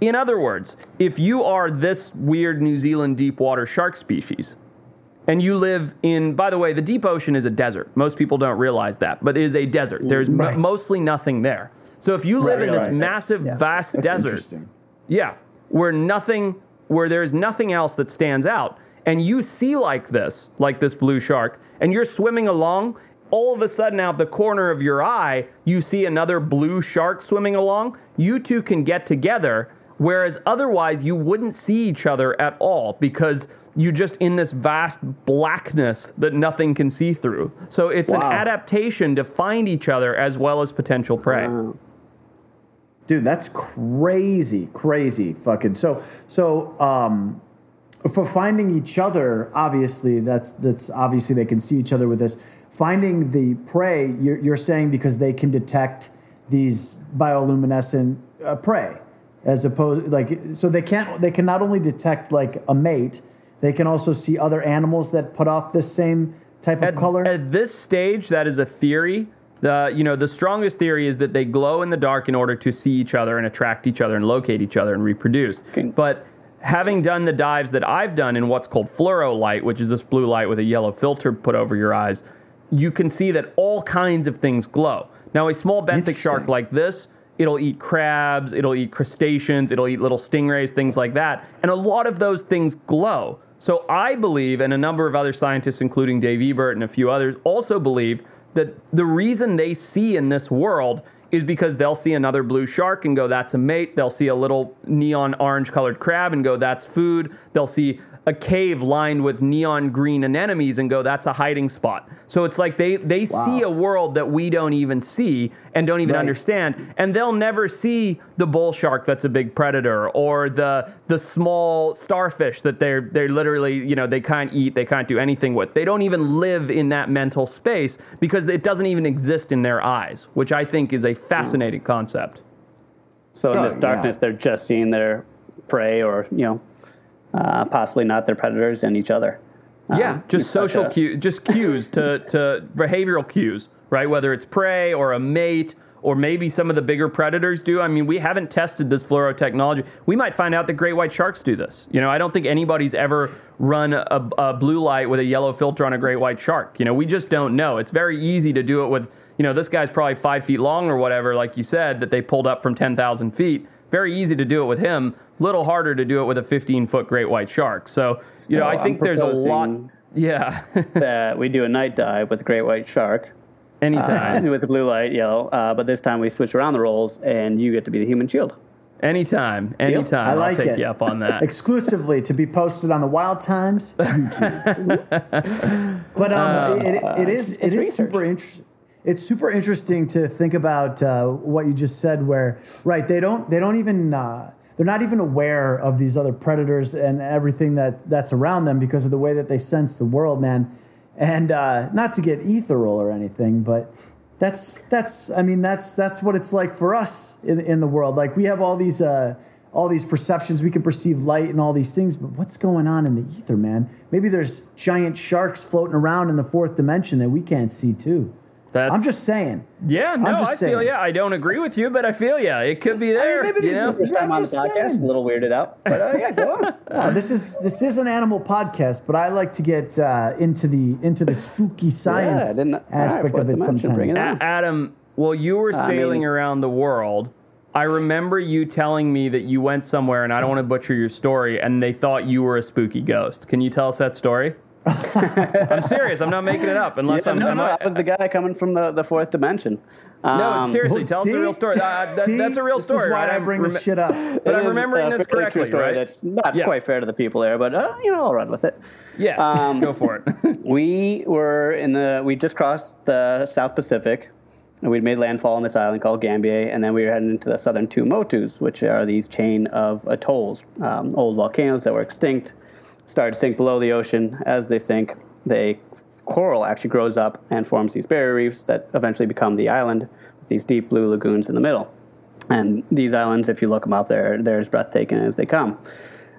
In other words, if you are this weird New Zealand deep water shark species, and you live in, by the way, the deep ocean is a desert. Most people don't realize that, but it is a desert. There's Right. mostly nothing there. So if you live in this massive, Yeah. vast That's desert, yeah, where nothing, where there's nothing else that stands out, and you see like this, like this blue shark, and you're swimming along, all of a sudden out the corner of your eye, you see another blue shark swimming along. You two can get together, whereas otherwise you wouldn't see each other at all because you're just in this vast blackness that nothing can see through. So it's an adaptation to find each other as well as potential prey. Mm. Dude, that's crazy, crazy fucking. So, so, um, for finding each other, obviously, that's that's obviously they can see each other with this. Finding the prey, you're, you're saying because they can detect these bioluminescent uh, prey, as opposed like so they can't they can not only detect like a mate, they can also see other animals that put off this same type of at, color. At this stage, that is a theory. The you know the strongest theory is that they glow in the dark in order to see each other and attract each other and locate each other and reproduce. Okay. But having done the dives that I've done in what's called fluoro light, which is this blue light with a yellow filter put over your eyes, you can see that all kinds of things glow. Now, a small benthic shark like this, it'll eat crabs, it'll eat crustaceans, it'll eat little stingrays, things like that. And a lot of those things glow. So I believe, and a number of other scientists, including Dave Ebert and a few others, also believe that the reason they see in this world is because they'll see another blue shark and go, that's a mate. They'll see a little neon orange colored crab and go, that's food. They'll see a cave lined with neon green anemones and go, that's a hiding spot. So it's like they, they see a world that we don't even see and don't even Right. understand. And they'll never see the bull shark that's a big predator or the the small starfish that they're they're literally, you know, they can't eat, they can't do anything with. They don't even live in that mental space because it doesn't even exist in their eyes, which I think is a fascinating concept. So in Oh, this darkness, yeah. they're just seeing their prey, or you know, uh, possibly not their predators and each other. Um, Yeah, just social a- cues, just cues to, to behavioral cues, right? Whether it's prey or a mate, or maybe some of the bigger predators do. I mean, we haven't tested this fluoro technology. We might find out that great white sharks do this. You know, I don't think anybody's ever run a, a blue light with a yellow filter on a great white shark. You know, we just don't know. It's very easy to do it with, you know, this guy's probably five feet long or whatever, like you said, that they pulled up from 10,000 feet. Very easy to do it with him. Little harder to do it with a 15 foot great white shark. So, you know, So I I'm think there's a lot. Yeah. that we do a night dive with a great white shark Anytime. with the blue light, yellow. Uh, but this time we switch around the roles, and you get to be the human shield. Anytime. Anytime. I like I'll take it. you up on that. exclusively to be posted on the Wild Times YouTube. but um, it, it- it is it it's research. super interesting. It's super interesting to think about uh, what you just said. Where right, they don't they don't even uh, they're not even aware of these other predators and everything that that's around them because of the way that they sense the world, man. And uh, not to get ethereal or anything, but that's that's I mean that's that's what it's like for us in in the world. Like we have all these uh, all these perceptions, we can perceive light and all these things, but what's going on in the ether, man? Maybe there's giant sharks floating around in the fourth dimension that we can't see too. That's I'm just saying. yeah. No, just I feel yeah. I don't agree with you, but I feel yeah. It could be there. maybe you these- know? First time I'm on the podcast, saying. a little weirded out, but uh, yeah, go on. Uh, this is this is an animal podcast, but I like to get uh, into the into the spooky science I didn't- all right, aspect fourth of it sometimes. it Adam, well, you were I sailing mean- around the world. I remember you telling me that you went somewhere, and I don't want to butcher your story, and they thought you were a spooky ghost. Can you tell us that story? I'm serious. I'm not making it up. Unless Yeah, I'm. no, I'm no, not- I was the guy coming from the, the fourth dimension. no, Um, seriously, Well, tell us the real story. Uh, that- See? that's a real This story, is why right? I bring rem- this shit up. But it I'm is remembering this correctly, true story right? That's not Yeah. quite fair to the people there, but uh, you know, I'll run with it. Yeah, Um, go for it. We were in the we just crossed the South Pacific, and we'd made landfall on this island called Gambier, and then we were heading into the southern Tuamotus, which are these chain of atolls, um, old volcanoes that were extinct, started to sink below the ocean. As they sink, they coral actually grows up and forms these barrier reefs that eventually become the island with these deep blue lagoons in the middle. And these islands, if you look them up, they're, they're as breathtaking as they come.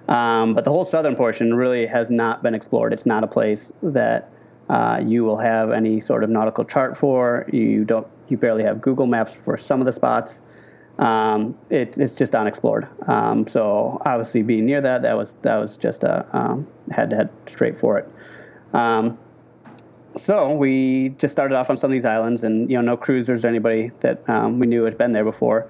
Um, but the whole southern portion really has not been explored. It's not a place that uh, you will have any sort of nautical chart for. You don't. You barely have Google Maps for some of the spots. Um, it, it's just unexplored. Um, so obviously, being near that, that was that was just a head-to-head straight for it. Um, so we just started off on some of these islands, and you know, no cruisers or anybody that um, we knew had been there before,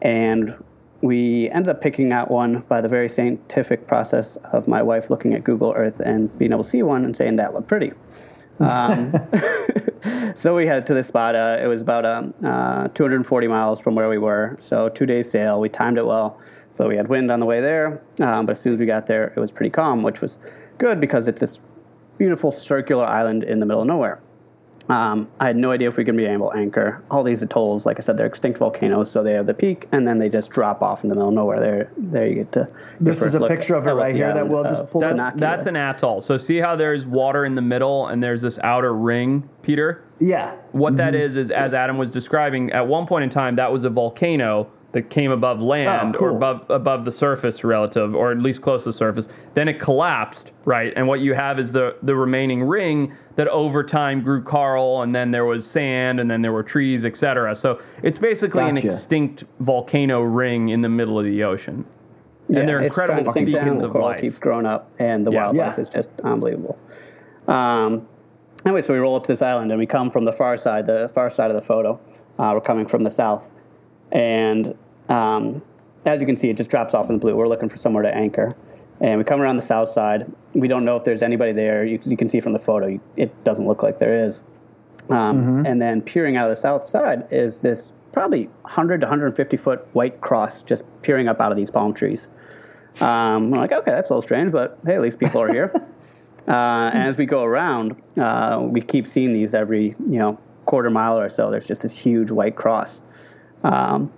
and we ended up picking out one by the very scientific process of my wife looking at Google Earth and being able to see one and saying that looked pretty. Um, so we headed to this spot. Uh, it was about um, uh, 240 miles from where we were, so two days sail. We timed it well, so we had wind on the way there, um, but as soon as we got there, it was pretty calm, which was good because it's this beautiful circular island in the middle of nowhere. Um, I had no idea if we could be able to anchor. All these atolls, like I said, they're extinct volcanoes, so they have the peak, and then they just drop off in the middle of nowhere. There, there you get to. This is a look picture of it right here that we'll uh, just pull That's that's an atoll. So see how there's water in the middle, and there's this outer ring, Peter. Yeah. What that is is, as Adam was describing, at one point in time, that was a volcano that came above land Oh, cool. or above above the surface, relative, or at least close to the surface. Then it collapsed, right? And what you have is the the remaining ring that over time grew coral, and then there was sand, and then there were trees, etc. So it's basically an extinct volcano ring in the middle of the ocean. and they're incredible down, beacons the of coral life. keeps growing up, and the Yeah. wildlife Yeah. is just unbelievable. Um, anyway, so we roll up to this island, and we come from the far side, the far side of the photo. Uh, we're coming from the south, and um, as you can see, it just drops off in the blue. We're looking for somewhere to anchor, and we come around the south side. We don't know if there's anybody there. You, you can see from the photo, it doesn't look like there is. Um, And then peering out of the south side is this probably 100 to 150 foot white cross just peering up out of these palm trees. Um, we're like, okay, that's a little strange, but hey, at least people are here. uh, and as we go around, uh, we keep seeing these every you know quarter mile or so. There's just this huge white cross. Um,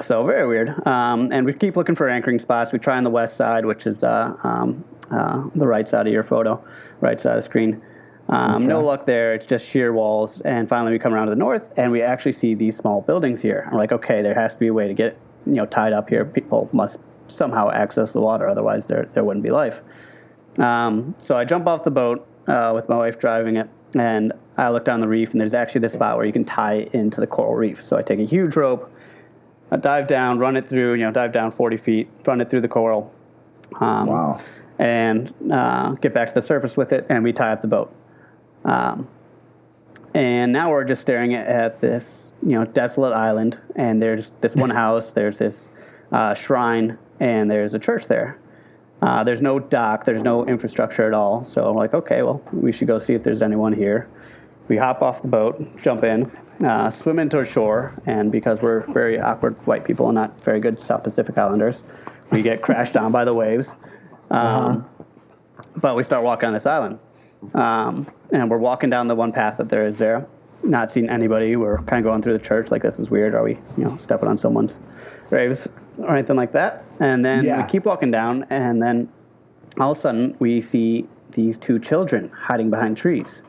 so very weird. Um, and we keep looking for anchoring spots. We try on the west side, which is uh, um, uh, the right side of your photo, right side of the screen. Um, No luck there. It's just sheer walls. And finally, we come around to the north, and we actually see these small buildings here. I'm like, okay, there has to be a way to get you know tied up here. People must somehow access the water, otherwise there there wouldn't be life. Um, so I jump off the boat uh, with my wife driving it, and I look down the reef, and there's actually this spot where you can tie into the coral reef. So I take a huge rope, I dive down, run it through, you know, dive down 40 feet, run it through the coral, um, Wow. and uh, get back to the surface with it, and we tie up the boat. Um, and now we're just staring at, at this, you know, desolate island, and there's this one house, there's this uh, shrine, and there's a church there. Uh, there's no dock, there's no infrastructure at all. So I'm like, okay, well, we should go see if there's anyone here. We hop off the boat, jump in, uh, swim into shore, and because we're very awkward white people and not very good South Pacific Islanders, we get crashed down by the waves. Um, But we start walking on this island. Um, and we're walking down the one path that there is there, not seeing anybody. We're kind of going through the church, like, this is weird. Are we, you know, stepping on someone's graves or anything like that? And then Yeah. we keep walking down, and then all of a sudden we see these two children hiding behind trees.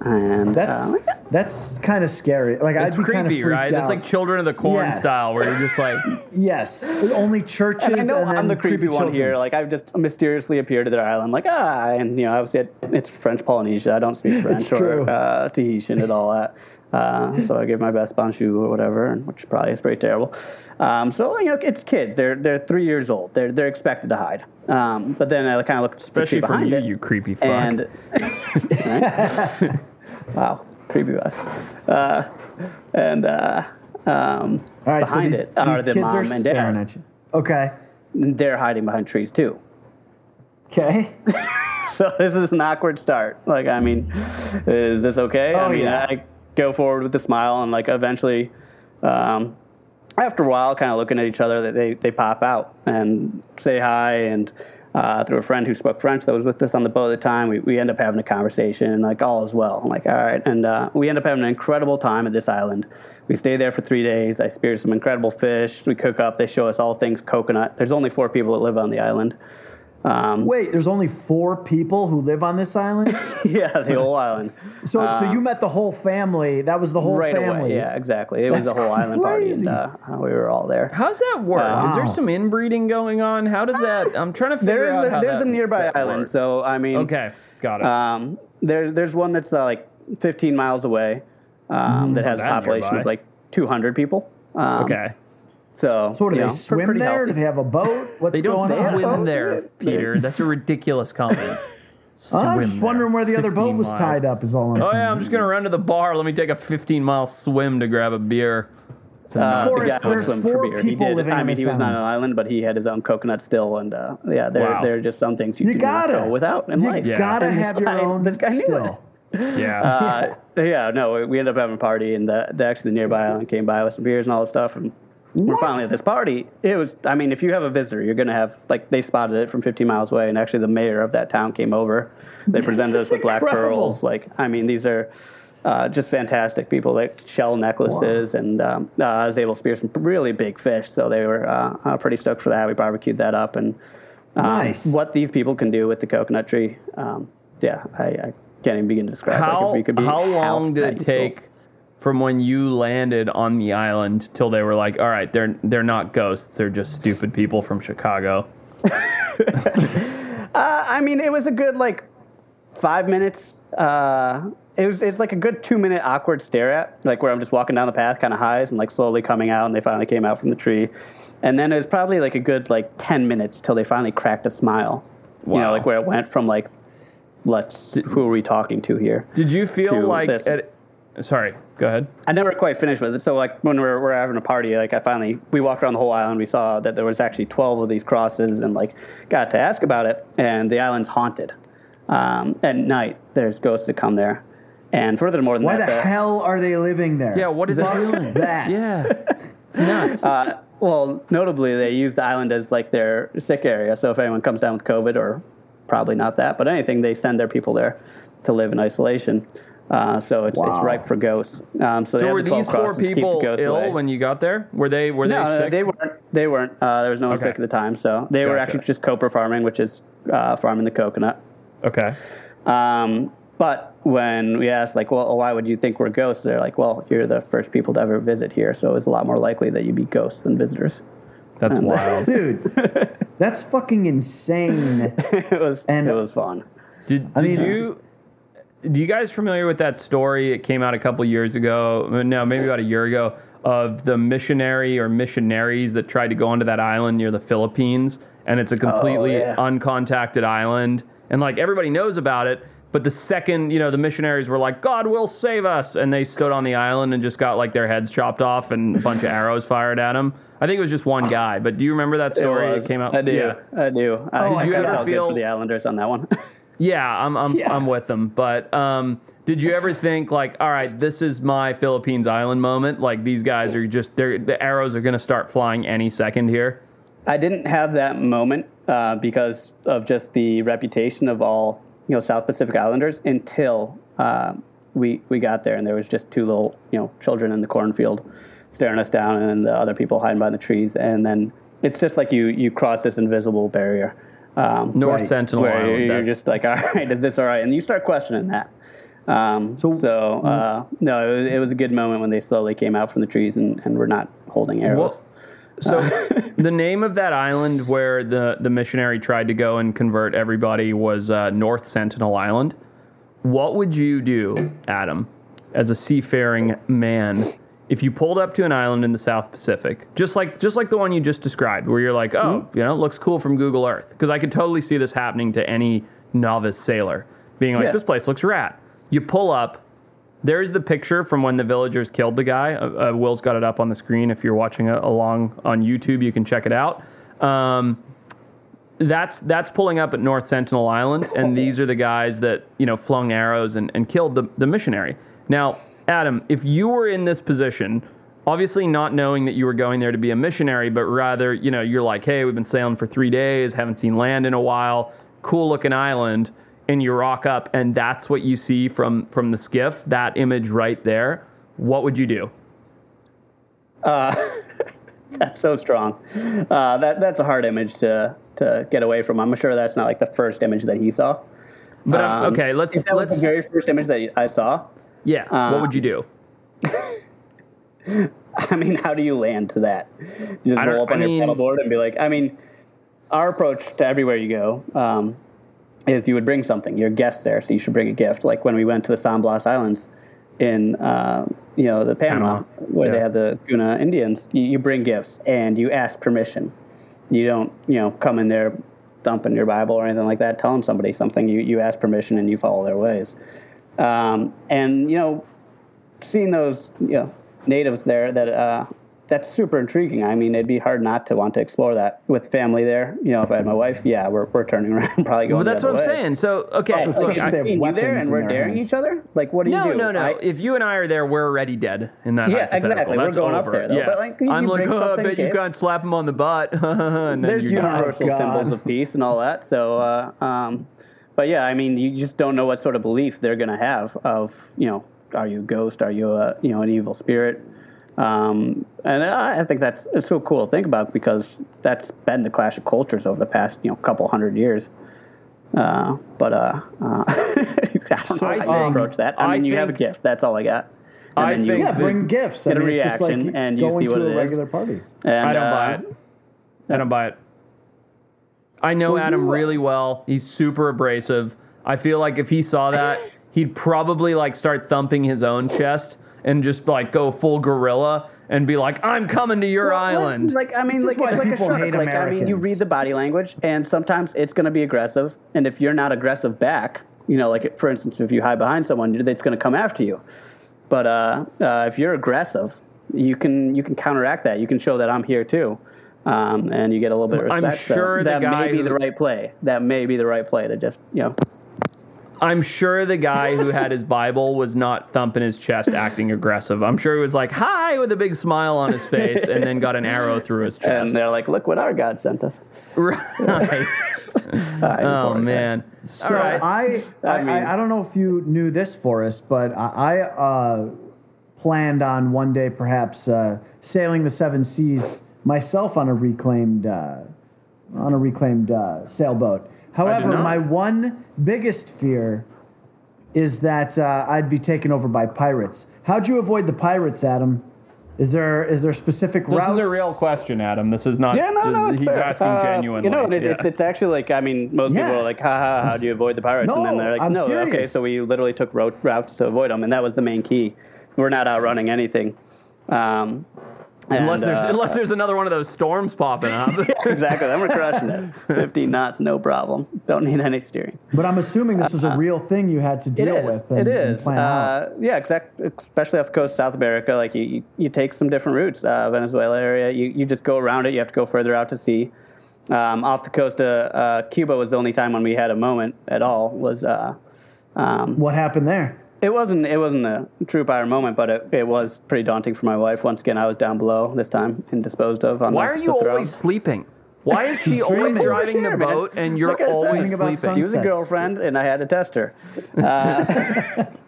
And That's uh, that's kind of scary. Like It's I'd be kind of creepy, right? Out. It's like Children of the Corn Yeah. style, where you're just like, yes, only churches. And I know and then I'm the creepy, one children. here. Like I've just mysteriously appeared to their island, like ah, and you know, obviously it, it's French Polynesia. I don't speak French or true. uh, Tahitian and all that. Uh, so I gave my best Banshu or whatever, and- which probably is pretty terrible. Um, so you know, it's kids. They're they're three years old. They're they're expected to hide. Um, but then I kind of look at the Especially tree from behind you, it, you creepy fuck. and wow, creepy bus. Uh, and uh, um, All right, so behind these, it are the kids mom are and staring dad. at you. Okay. They're hiding behind trees too. Okay. So this is an awkward start. Like, I mean, is this okay? Oh, I mean, yeah. I go forward with a smile, and like eventually, um, after a while, kind of looking at each other, they they pop out and say hi. And uh, through a friend who spoke French that was with us on the boat at the time, we, we end up having a conversation, and like all is well. I'm like, all right, and uh, we end up having an incredible time at this island. We stay there for three days. I spear some incredible fish. We cook up. They show us all things coconut. There's only four people that live on the island. Um, Wait, there's only four people who live on this island. yeah, the whole island. So, so you met the whole family. That was the whole Uh, right family. away. Yeah, exactly. It was the whole island party, crazy. and uh, we were all there. How's that work? Is there some inbreeding going on? How does that? I'm trying to figure There is out a, how there's that- a nearby island, works. so I mean, okay, got it. um, there's there's one that's uh, like 15 miles away um, that has a population nearby. of like 200 people. Um, okay, so So, what do you they know, swim there? healthy. Do they have a boat? What's they don't going on? there, Peter. That's a ridiculous comment. I'm just Swim wondering there. where the other boat 15 was miles. tied up. Is all I'm Oh saying. yeah, I'm just gonna run to the bar. Let me take a 15 mile swim to grab a beer. It's Uh, nuts. it's a guy who there's for four beer. He people did. living I mean, he was not on an island, but he had his own coconut still, and uh, yeah, there Wow. there are just some things you, You do gotta not go without in You life. Yeah. gotta And have your guy- own this guy knew it. still. yeah. Uh, yeah, no, we- we ended up having a party, and the, the actually the nearby island came by with some beers and all this stuff, and we're finally at this party. It was, I mean, if you have a visitor, you're gonna have like they spotted it from 15 miles away, and actually the mayor of that town came over. They presented us with black incredible. pearls. Like, I mean, these are. Uh, just fantastic people, like shell necklaces, and um, uh, I was able to spear some really big fish, so they were uh, uh, pretty stoked for that. We barbecued that up, and um, Nice. what these people can do with the coconut tree, um, yeah, I, I can't even begin to describe. like, How if we could be how long did it take from when you landed on the island till they were like, all right, they're they're not ghosts, they're just stupid people from Chicago. I mean, it was a good like five minutes. Uh, it was it's like a good two minute awkward stare at, like where I'm just walking down the path, kind of highs, and like slowly coming out, and they finally came out from the tree. And then it was probably like a good like ten minutes till they finally cracked a smile. Wow. You know, like where it went from like, let's who are we talking to here? Did you feel like this. at, sorry, go ahead. I never quite finished with it. So like when we're, we're having a party, like I finally we walked around the whole island. We saw that there was actually twelve of these crosses, and like got to ask about it. And the island's haunted. Um, at night, there's ghosts that come there. And furthermore than Why that, the the- hell are they living there? Yeah, what did they do? that? Yeah, it's nuts. uh, well, notably they use the island as like their sick area. So if anyone comes down with COVID, or probably not that, but anything, they send their people there to live in isolation. Uh, so it's it's ripe for ghosts. Um, so, they so have were the these four crosses to keep the people ghosts ill away. when you got there? Were they were No, they no, sick? they weren't. They weren't. Uh, there was no one Okay. sick at the time, so they were actually just copra farming, which is uh, farming the coconut. okay. Um, but when we asked, like, well, why would you think we're ghosts? They're like, well, you're the first people to ever visit here, so it's a lot more likely that you'd be ghosts than visitors. That's wild. Dude, that's fucking insane. it was And- it was fun. Did, I did mean, you? Do you guys familiar with that story? It came out a couple years ago. No, maybe about a year ago. Of the missionary or missionaries that tried to go onto that island near the Philippines, and it's a completely oh, yeah. uncontacted island, and like everybody knows about it. But the second, you know, the missionaries were like, "God will save us," and they stood on the island and just got like their heads chopped off and a bunch of arrows fired at them. I think it was just one guy, but do you remember that story? it was. came out. I do. Yeah. I do. I, Oh, I did you felt ever good feel- for the Islanders on that one? Yeah, I'm I'm, Yeah. I'm with them. But um, did you ever think like, all right, this is my Philippines Island moment? Like these guys are just they're, the arrows are going to start flying any second here. I didn't have that moment uh, because of just the reputation of all you know South Pacific Islanders until uh, we we got there and there was just two little you know children in the cornfield staring us down and then the other people hiding behind the trees and then it's just like you you cross this invisible barrier. Um, North Right. Sentinel where Island. you're that's- just like, all right, is this all right? And you start questioning that. Um, So- so, uh, no, it was, it was a good moment when they slowly came out from the trees and, and were not holding arrows. Well, so the name of that island where the the missionary tried to go and convert everybody was uh, North Sentinel Island. What would you do, Adam, as a seafaring man, if you pulled up to an island in the South Pacific, just like just like the one you just described, where you're like, oh, you know, it looks cool from Google Earth, because I could totally see this happening to any novice sailor, being like, Yeah. this place looks rad. You pull up. There's the picture from when the villagers killed the guy. Uh, uh, Will's got it up on the screen. If you're watching it along on YouTube, you can check it out. Um, that's that's pulling up at North Sentinel Island, and these are the guys that you know flung arrows and, and killed the, the missionary. Now, Adam, if you were in this position, obviously not knowing that you were going there to be a missionary, but rather you know you're like, hey, we've been sailing for three days, haven't seen land in a while, cool looking island, and you rock up, and that's what you see from from the skiff, that image right there. What would you do? That's so strong. Uh, that that's a hard image to to get away from. I'm sure that's not like the first image that he saw. But um, okay, let's If that was let's the very first image that I saw, yeah. what would you do? I mean, how do you land to that? You just roll up on I your paddleboard and be like, I mean, our approach to everywhere you go um, is you would bring something. You're guests there, so you should bring a gift. Like when we went to the San Blas Islands in, uh, you know, the Panama, Panama, where they have the Guna Indians, you, you bring gifts and you ask permission. You don't, you know, come in there thumping your Bible or anything like that, telling somebody something. You, you ask permission and you follow their ways. Um, and, you know, seeing those you know natives there that uh, that's super intriguing. I mean, it'd be hard not to want to explore that with family there. You know, if I had my wife, yeah, we're, we're turning around, probably going. Well, the that's other what I'm way. saying. So okay, Oh, so like, if I- they you there and we're daring hands. each other. Like, what do you doing? No, do? no, no. I- if you and I are there, we're already dead in that. Yeah, hypothetical. exactly. We're That's going up over. there, though. Yeah. But, like, you I'm like, bring oh, I something, bet you can't slap him on the butt. and then there's you're done. universal God. symbols of peace and all that. So, uh, um, but yeah, I mean, you just don't know what sort of belief they're going to have. Of you know, are you a ghost? Are you a you know an evil spirit? Um, and I I think that's it's so cool to think about because that's been the clash of cultures over the past you know couple hundred years. Uh, but uh, uh, I don't know I how think- to approach that. I I mean, you have a gift. That's all I got. And I then you, think Yeah, bring gifts. get a I mean, it's just like reaction and you going see what to it a is. regular party. and, I don't uh, buy it. I don't buy it. I know Well, Adam you, really well. He's super abrasive. I feel like if he saw that, he'd probably like start thumping his own chest and just like go full gorilla and be like, "I'm coming to your Well, island." Like I mean, This like it's like a people shark. hate Like I mean, you read the body language, and sometimes it's going to be aggressive. And if you're not aggressive back, you know, like for instance, if you hide behind someone, it's going to come after you. But uh, uh, if you're aggressive, you can you can counteract that. You can show that I'm here too, um, and you get a little bit of I'm respect. So sure the that guy may be who- the right play. That may be the right play to just you know. I'm sure the guy who had his Bible was not thumping his chest, acting aggressive. I'm sure he was like, "Hi," with a big smile on his face, and then got an arrow through his chest. And they're like, "Look what our God sent us." right. Hiding Oh man. So All right. I, I, mean- I, I don't know if you knew this, Forrest, but I, I uh, planned on one day perhaps uh, sailing the seven seas myself on a reclaimed uh, on a reclaimed uh, sailboat. However, my one biggest fear is that uh, I'd be taken over by pirates. How'd you avoid the pirates, Adam? Is there is there specific This routes? This is a real question, Adam. This is not. Yeah, no, no, it's he's fair. asking Uh, genuinely. You know, it, Yeah. it's, it's actually like I mean, most Yeah. people are like, "Ha ha! How do you avoid the pirates?" and then they're like, I'm "No, okay." So we literally took route, routes to avoid them, and that was the main key. We're not outrunning anything. Um, unless and, there's uh, unless there's another one of those storms popping up. exactly, then we're crushing it. 15 knots, no problem. Don't need any steering. But I'm assuming this was a real thing you had to It deal is. with. And, it and is. plan out. Uh, yeah, exact. Especially off the coast of South America, like you, you, you take some different routes. Uh, Venezuela area, you, you just go around it. You have to go further out to sea. Um, off the coast of uh, Cuba was the only time when we had a moment at all. Was uh, um, What happened there? It wasn't it wasn't a true fire moment, but it, it was pretty daunting for my wife. Once again, I was down below this time and disposed of. On Why the, are you the always sleeping? Why is she always dreaming. driving the Overshare, man. boat and you're Like I said, always sleeping? She was a girlfriend, and I had to test her.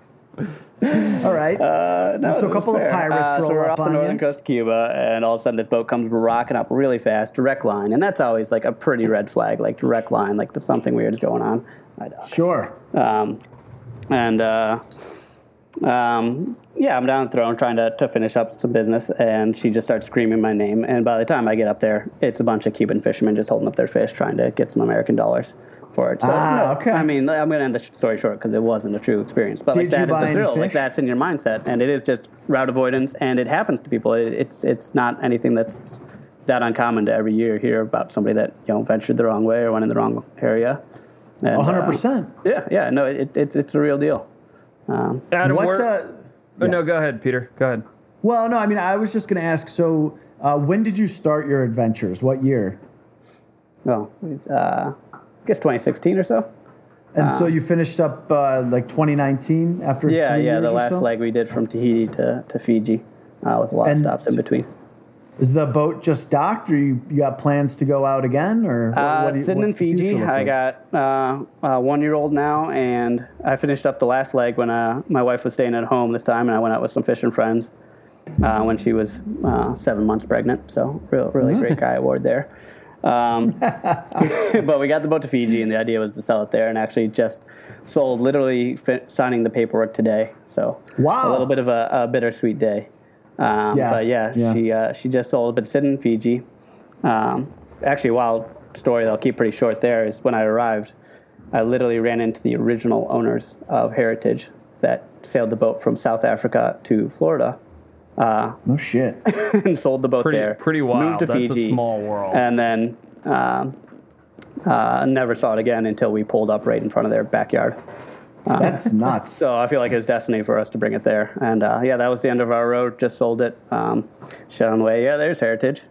All right. No, so a was couple of pirates Uh, so we're up off the northern you. coast of Cuba, and all of a sudden this boat comes rocking up really fast, direct line, and that's always like a pretty red flag, like direct line, like there's something weird is going on. I doubt. Sure. Um, and uh, um, yeah, I'm down the throne trying to, to finish up some business, and she just starts screaming my name. And by the time I get up there, it's a bunch of Cuban fishermen just holding up their fish, trying to get some American dollars for it. So, Ah, no, okay. I mean, I'm going to end the story short because it wasn't a true experience. But Did you that is the thrill. Like that's in your mindset, and it is just route avoidance, and it happens to people. It, it's it's not anything that's that uncommon to every year hear about somebody that you know ventured the wrong way or went in the wrong area. And, hundred uh, percent. Yeah, yeah, no, it, it's it's a real deal. Um, Adam, What? where- Uh, oh, no, go ahead, Peter. Go ahead. well, no, I mean, I was just going to ask. So, uh, when did you start your adventures? What year? well, it's, uh, I guess 2016 or so. And so you finished up uh, like 2019 after Yeah, three yeah, years the or last so? leg we did from Tahiti to, to Fiji uh, with a lot And- of stops in between. Is the boat just docked, or you, you got plans to go out again, or what, Uh, what you- sitting in what's the future Fiji, I got uh, a one year old now, and I finished up the last leg when uh, my wife was staying at home this time, and I went out with some fishing friends uh, when she was uh, seven months pregnant. So, real, really great guy award there. Um, but we got the boat to Fiji, and the idea was to sell it there, and actually just sold, literally fi- signing the paperwork today. So, Wow. a little bit of a, a bittersweet day. Um, Yeah, But yeah, yeah. she uh, she just sold, but sitting in Fiji. Um, actually, a wild story that I'll keep pretty short there is when I arrived, I literally ran into the original owners of Heritage that sailed the boat from South Africa to Florida no shit. and sold the boat Pretty- there. pretty wild. Moved to That's a Fiji, small world. And then um, uh, never saw it again until we pulled up right in front of their backyard. That's nuts. So I feel like it's destiny for us to bring it there. And uh, yeah, that was the end of our road. Just sold it. Um, shut on the way. Yeah, there's Heritage.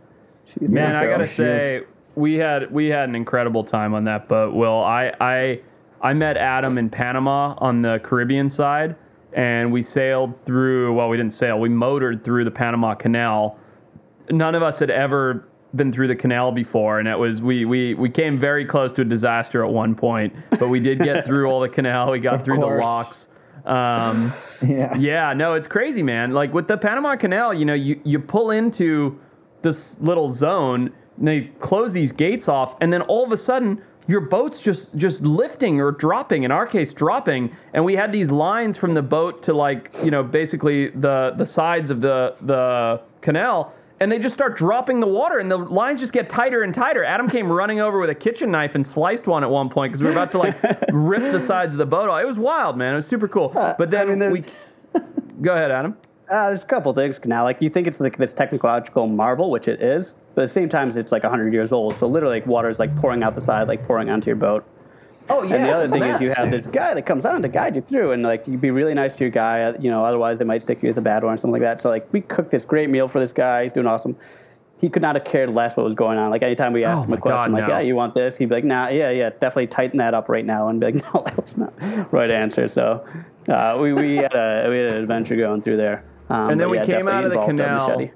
She's Man, I gotta say, we had we had an incredible time on that boat. Will I I I met Adam in Panama on the Caribbean side, and we sailed through. Well, we didn't sail. We motored through the Panama Canal. None of us had ever been through the canal before, and it was we we we came very close to a disaster at one point, but we did get through all the canal. We got Of through course. the locks. Um, yeah. yeah, no, it's crazy, man. Like with the Panama Canal, you know, you, you pull into this little zone, and they close these gates off, and then all of a sudden your boat's just just lifting or dropping. In our case, dropping, and we had these lines from the boat to like you know basically the the sides of the the canal. And they just start dropping the water, and the lines just get tighter and tighter. Adam came running over with a kitchen knife and sliced one at one point because we were about to like rip the sides of the boat off. It was wild, man. It was super cool. But then mean, we go ahead, Adam. Uh, there's a couple things now. Like you think it's like this technological marvel, which it is, but at the same time, it's like 100 years old. So literally, like water is like pouring out the side, like pouring onto your boat. Oh yeah. and the other thing is you have this guy that comes on to guide you through, and like you'd be really nice to your guy. uh, You know, otherwise they might stick you with a bad one or something like that. So like we cooked this great meal for this guy. He's doing awesome. He could not have cared less what was going on. Like anytime we asked Oh him a question, God, like, no. "Yeah, you want this?" He'd be like, "Nah, yeah, yeah, definitely tighten that up right now," and be like, "No, that was not the right answer." So uh, we we had a we had an adventure going through there. Um, And then we yeah, came out of the involved our canal.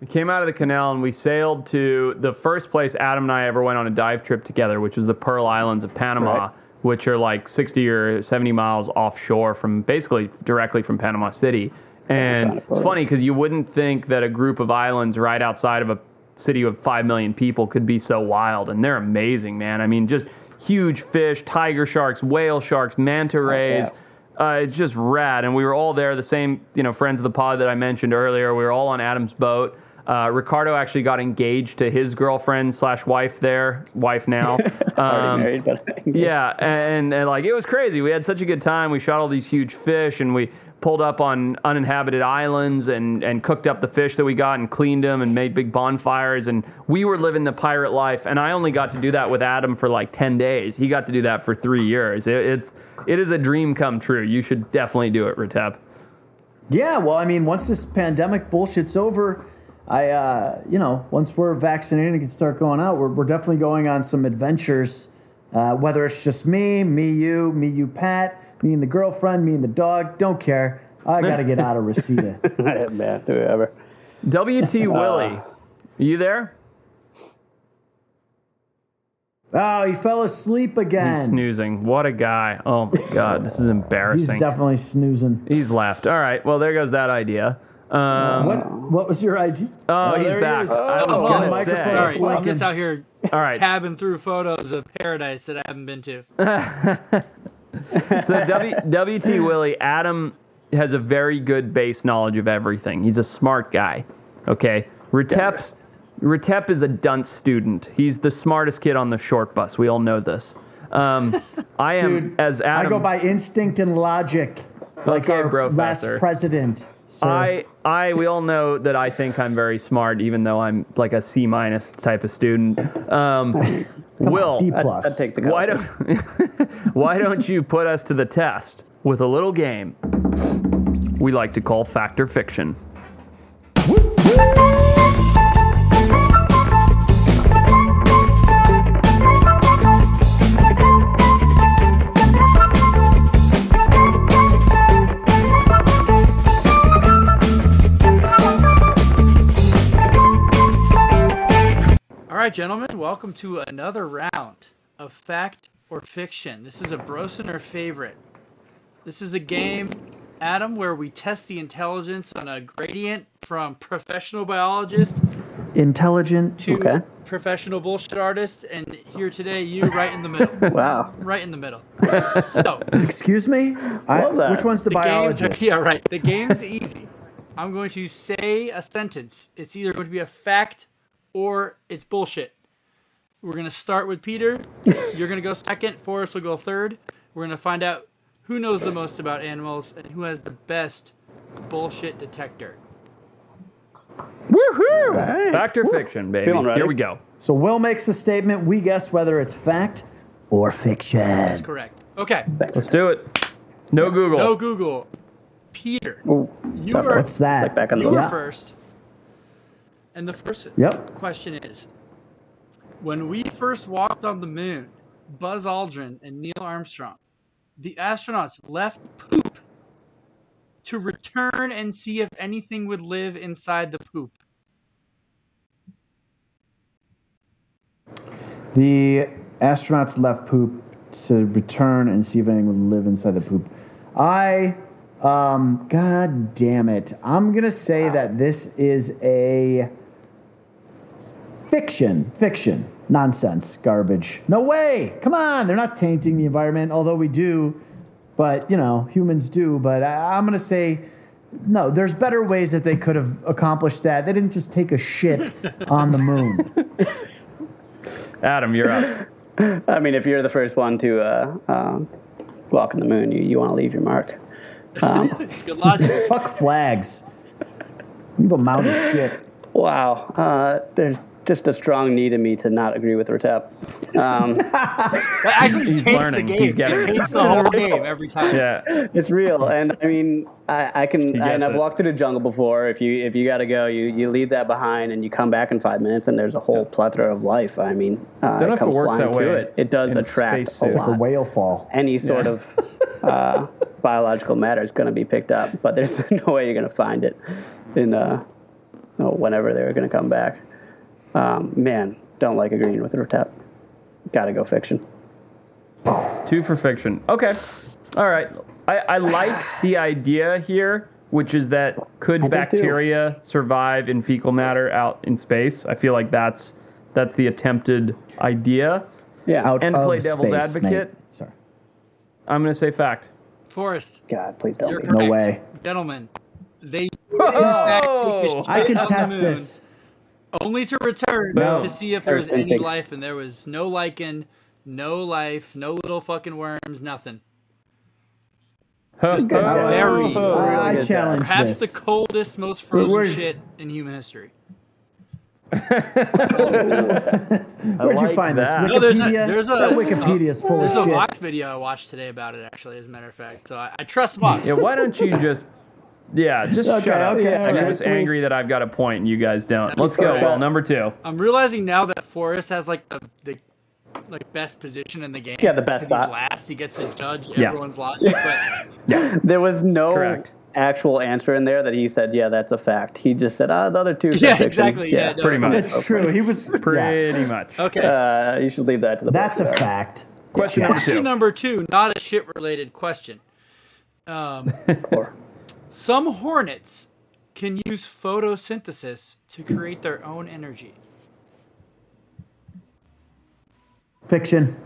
We came out of the canal and we sailed to the first place Adam and I ever went on a dive trip together, which was the Pearl Islands of Panama, Right. which are like 60 or 70 miles offshore from basically directly from Panama City. And it's funny because you wouldn't think that a group of islands right outside of a city of 5 million people could be so wild. And they're amazing, man. I mean, just huge fish, tiger sharks, whale sharks, manta rays. Uh, it's just rad, and we were all there. The same, you know, friends of the pod that I mentioned earlier. We were all on Adam's boat. Uh, Ricardo actually got engaged to his girlfriend slash wife there, wife now. Um, married, but yeah, and, and like it was crazy. We had such a good time. We shot all these huge fish, and we pulled up on uninhabited islands and and cooked up the fish that we got and cleaned them and made big bonfires. And we were living the pirate life. And I only got to do that with Adam for like ten days. He got to do that for three years. It, it's it is a dream come true. You should definitely do it, Retep. Yeah, well, I mean, once this pandemic bullshit's over, I, uh, you know, once we're vaccinated and can start going out, we're, we're definitely going on some adventures. Uh, whether it's just me, me, you, me, you, Pat, me and the girlfriend, me and the dog, don't care. I got to get out of Reseda. man, whoever. WT Willie, are you there? oh, he fell asleep again. He's again. snoozing. What a guy. Oh my god, this is embarrassing. He's definitely snoozing. He's left. All right. Well, there goes that idea. Um, What What was your idea? Oh, he's there he back. I was Oh, gonna say. microphone All is right, I'm just out here all right. tabbing through photos of paradise that I haven't been to. So w, WT Willie, Adam has a very good base knowledge of everything. He's a smart guy. Okay. Retep, Retep is a dunce student. He's the smartest kid on the short bus. We all know this. Um, I am Dude, as Adam. I go by instinct and logic, like Okay, our bro, last faster. president. So I, I, we all know that I think I'm very smart, even though I'm like a C minus type of student. Um, Will, D I'd, plus. I'd take the why coffee. don't, why don't you put us to the test with a little game we like to call Fact or Fiction? Right, gentlemen, welcome to another round of fact or fiction. This is a Brosener favorite. This is a game, Adam, where we test the intelligence on a gradient from professional biologist intelligent. to Okay. professional bullshit artist, and here today, you right in the middle. Wow. right in the middle. So, Excuse me. I, Love that. Which one's the, the game's biologist? yeah, right. The game's easy. I'm going to say a sentence. It's either going to be a fact or it's bullshit. We're going to start with Peter. You're going to go second. Forrest will go third. We're going to find out who knows the most about animals and who has the best bullshit detector. Woohoo! Fact or fiction, baby. Feeling ready. Here we go. So Will makes a statement. We guess whether it's fact or fiction. That's correct. Okay. Let's do it. No Google. No Google. Peter, Ooh, you tough are, one. What's that? It's like back on the you were Yeah. first. And the first Yep. question is When we first walked on the moon, Buzz Aldrin and Neil Armstrong, the astronauts left poop to return and see if anything would live inside the poop. The astronauts left poop to return and see if anything would live inside the poop. I, um, god damn it. I'm going to say that this is a fiction. Fiction. Nonsense. Garbage. No way. Come on. They're not tainting the environment, although we do. But, you know, humans do. But I, I'm going to say. No, there's better ways that they could have accomplished that. They didn't just take a shit on the moon. Adam, you're up. I mean, if you're the first one to uh, um, walk on the moon, you, you want to leave your mark. Good logic. Fuck flags. Leave a mountain of shit. Wow. Uh, there's just a strong need in me to not agree with Retep. Um, actually He's learning. the game. He's getting it it. the whole game every time. Yeah. it's real, and I mean, I, I can. gets And I've it. walked through the jungle before. If you if you got to go, you you leave that behind, and you come back in five minutes, and there's a whole plethora of life. I mean, uh, Don't know if it comes works flying that to way it. It does in a attract a spacesuit. Like a lot. whale fall. Any sort Yeah. of uh, biological matter is going to be picked up, but there's no way you're going to find it in uh, oh, whenever they're going to come back. Um, man, don't like agreeing with Retep. Got to go fiction. Two for fiction. Okay. All right. I, I like the idea here, which is that could I bacteria survive in fecal matter out in space? I feel like that's that's the attempted idea. Yeah. Out And of play devil's space, advocate. mate. Sorry. I'm gonna say fact. Forrest, God, please don't you're be. correct. No way. Gentlemen, they Whoa! I can on the test moon. this. Only to return Boom. to see if there was any life, and there was no lichen, no life, no little fucking worms, nothing. Huh. good oh, test. Very- Oh. I challenge Perhaps this. the coldest, most frozen We're- shit in human history. Where'd you like find that. this? No, there's a- Wikipedia? there's a- that Wikipedia's full of There's a shit. Vox video I watched today about it, actually, as a matter of fact. So I, I trust Vox. Yeah, why don't you just Yeah, just Okay, shut up. okay, I'm alright. just angry that I've got a point and you guys don't. Let's go. Well, number two. I'm realizing now that Forrest has like the, the like best position in the game. Yeah, the best. He's last. He gets to judge Yeah. everyone's logic. But There was no Correct. actual answer in there that he said, "Yeah, that's a fact." He just said, "Ah, the other two. said Yeah, fiction." exactly, yeah, no, Pretty much. It's true. He was. Pretty much. okay. Uh, you should leave that to the. That's a books. fact. Question Yeah. number Question two. number two, not a shit related question. Um, Or- some hornets can use photosynthesis to create their own energy. Fiction.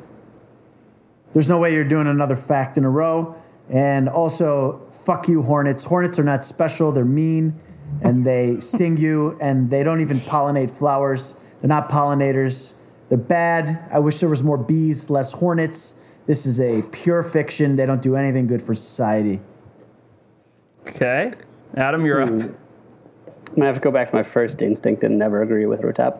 There's no way you're doing another fact in a row. And also, fuck you, Hornets. Hornets are not special. They're mean and they sting you and they don't even pollinate flowers. They're not pollinators. They're bad. I wish there was more bees, less hornets. This is a pure fiction. They don't do anything good for society. Okay. Adam, you're Hmm. up. I'm gonna have to go back to my first instinct and never agree with Retep.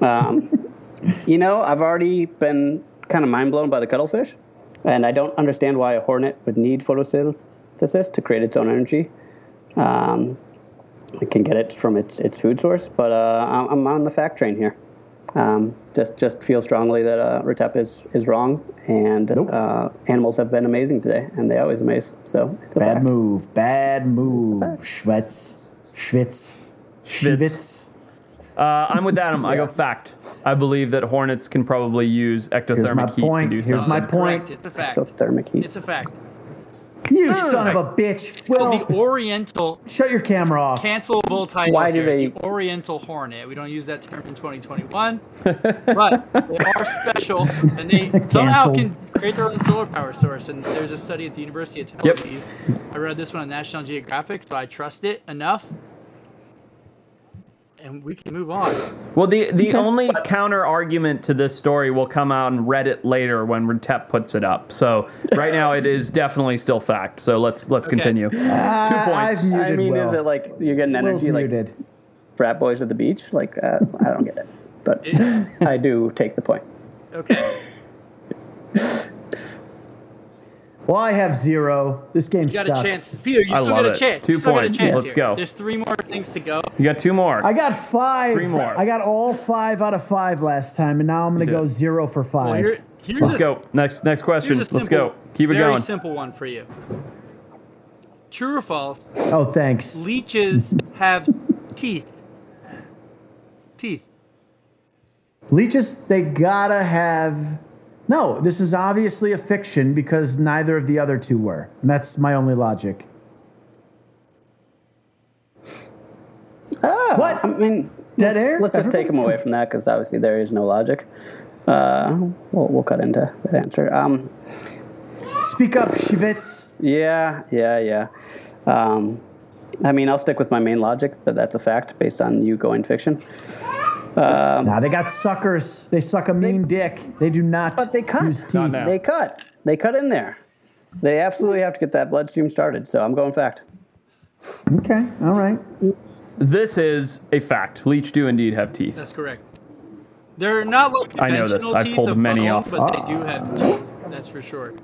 Um, you know, I've already been kind of mind blown by the cuttlefish, and I don't understand why a hornet would need photosynthesis to create its own energy. Um, it can get it from its its food source, but uh, I'm on the fact train here. Um, just just feel strongly that uh, Retep is is wrong, and uh, animals have been amazing today, and they always amaze. So it's a Bad fact. move. Bad move. Schwitz. Schwitz. Schwitz. Schwitz. Uh, I'm with Adam. I go fact. I believe that hornets can probably use ectothermic heat point. to do Here's something. my point. correct. It's a fact. Exothermic heat. It's a fact. You son of a bitch. Well, Well, the Oriental shut your camera off. cancelable title. Why do here, they- The Oriental Hornet. We don't use that term in 2021, but they are special, and they somehow can create their own solar power source. And there's a study at the University of Tel Yep. Aviv. I read this one on National Geographic, so I trust it enough. And we can move on. Well, the the only counter argument to this story will come out in Reddit later when Retep puts it up. So right now it is definitely still fact. So let's let's Okay. continue. Two I've points. muted I mean, Will. is it like you're getting Will's energy like muted. frat boys at the beach? Like, uh, I don't get it, but It- I do take the point. okay. Well, I have zero. This game You got sucks. a chance. Peter, you I still love got a it. chance. Two you still got a points. chance Let's here. go. There's three more things to go. You got two more. I got five. Three more. I got all five out of five last time, and now I'm going to You go did. zero for five. Well, here, here's Let's a, go. Next next question. Here's a Let's simple, go. Keep it going. very going. simple one for you. True or false? oh, thanks. Leeches have teeth. Teeth. Leeches, they gotta have. No, this is obviously a fiction because neither of the other two were. And that's my only logic. what? I mean, Dead let's, air? Let's just take him away from that because obviously there is no logic. Uh, we'll, we'll cut into that answer. Um, Speak up, Schewitz. yeah, yeah, yeah. Um, I mean, I'll stick with my main logic that that's a fact based on you going fiction. Um, nah, they got suckers. They suck a mean dick. They do not But they cut. use teeth. Not. They cut. They cut in there. They absolutely have to get that bloodstream started. So I'm going fact. Okay, all right. This is a fact. Leech do indeed have teeth. That's correct. They're not like I know this. I've pulled of many bone, off. but they do have teeth. That's for sure.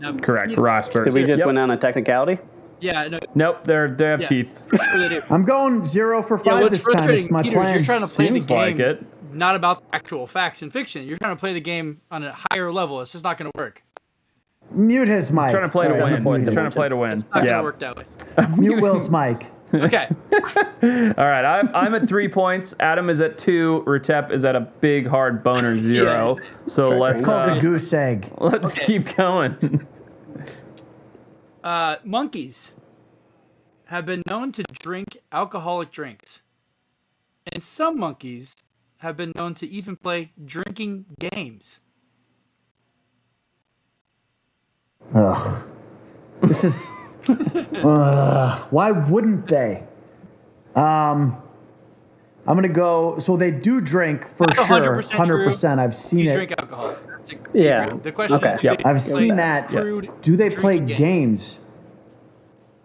Now, Correct. you know- Rasper. Did we just Yep. went on a technicality? Yeah, no, Nope. They're they have yeah, teeth. Sure. I'm going zero for Yeah, five what's this time. frustrating, It's my Peter, plan. you're trying to play Seems the like it. not about actual facts and fiction. You're trying to play the game on a higher level. It's just not going to work. Mute his mic. He's trying to play to win. he's muted. He's trying to play to win. It's not going to work that way. Mute Will's mic. Okay. All right, I'm, I'm at three points. Adam is at two. Retep is at a big hard boner zero. So let's It's called uh, a goose egg. let's Okay. keep going. Uh, monkeys have been known to drink alcoholic drinks. And some monkeys have been known to even play drinking games. Ugh. This is. Ugh. why wouldn't they? Um, I'm gonna go. So they do drink for That's sure. 100% Hundred percent. I've seen Monkeys it. drink alcohol. That's a- Yeah. The question Okay. is, Yep. I've seen that. crude Do they play drinking games?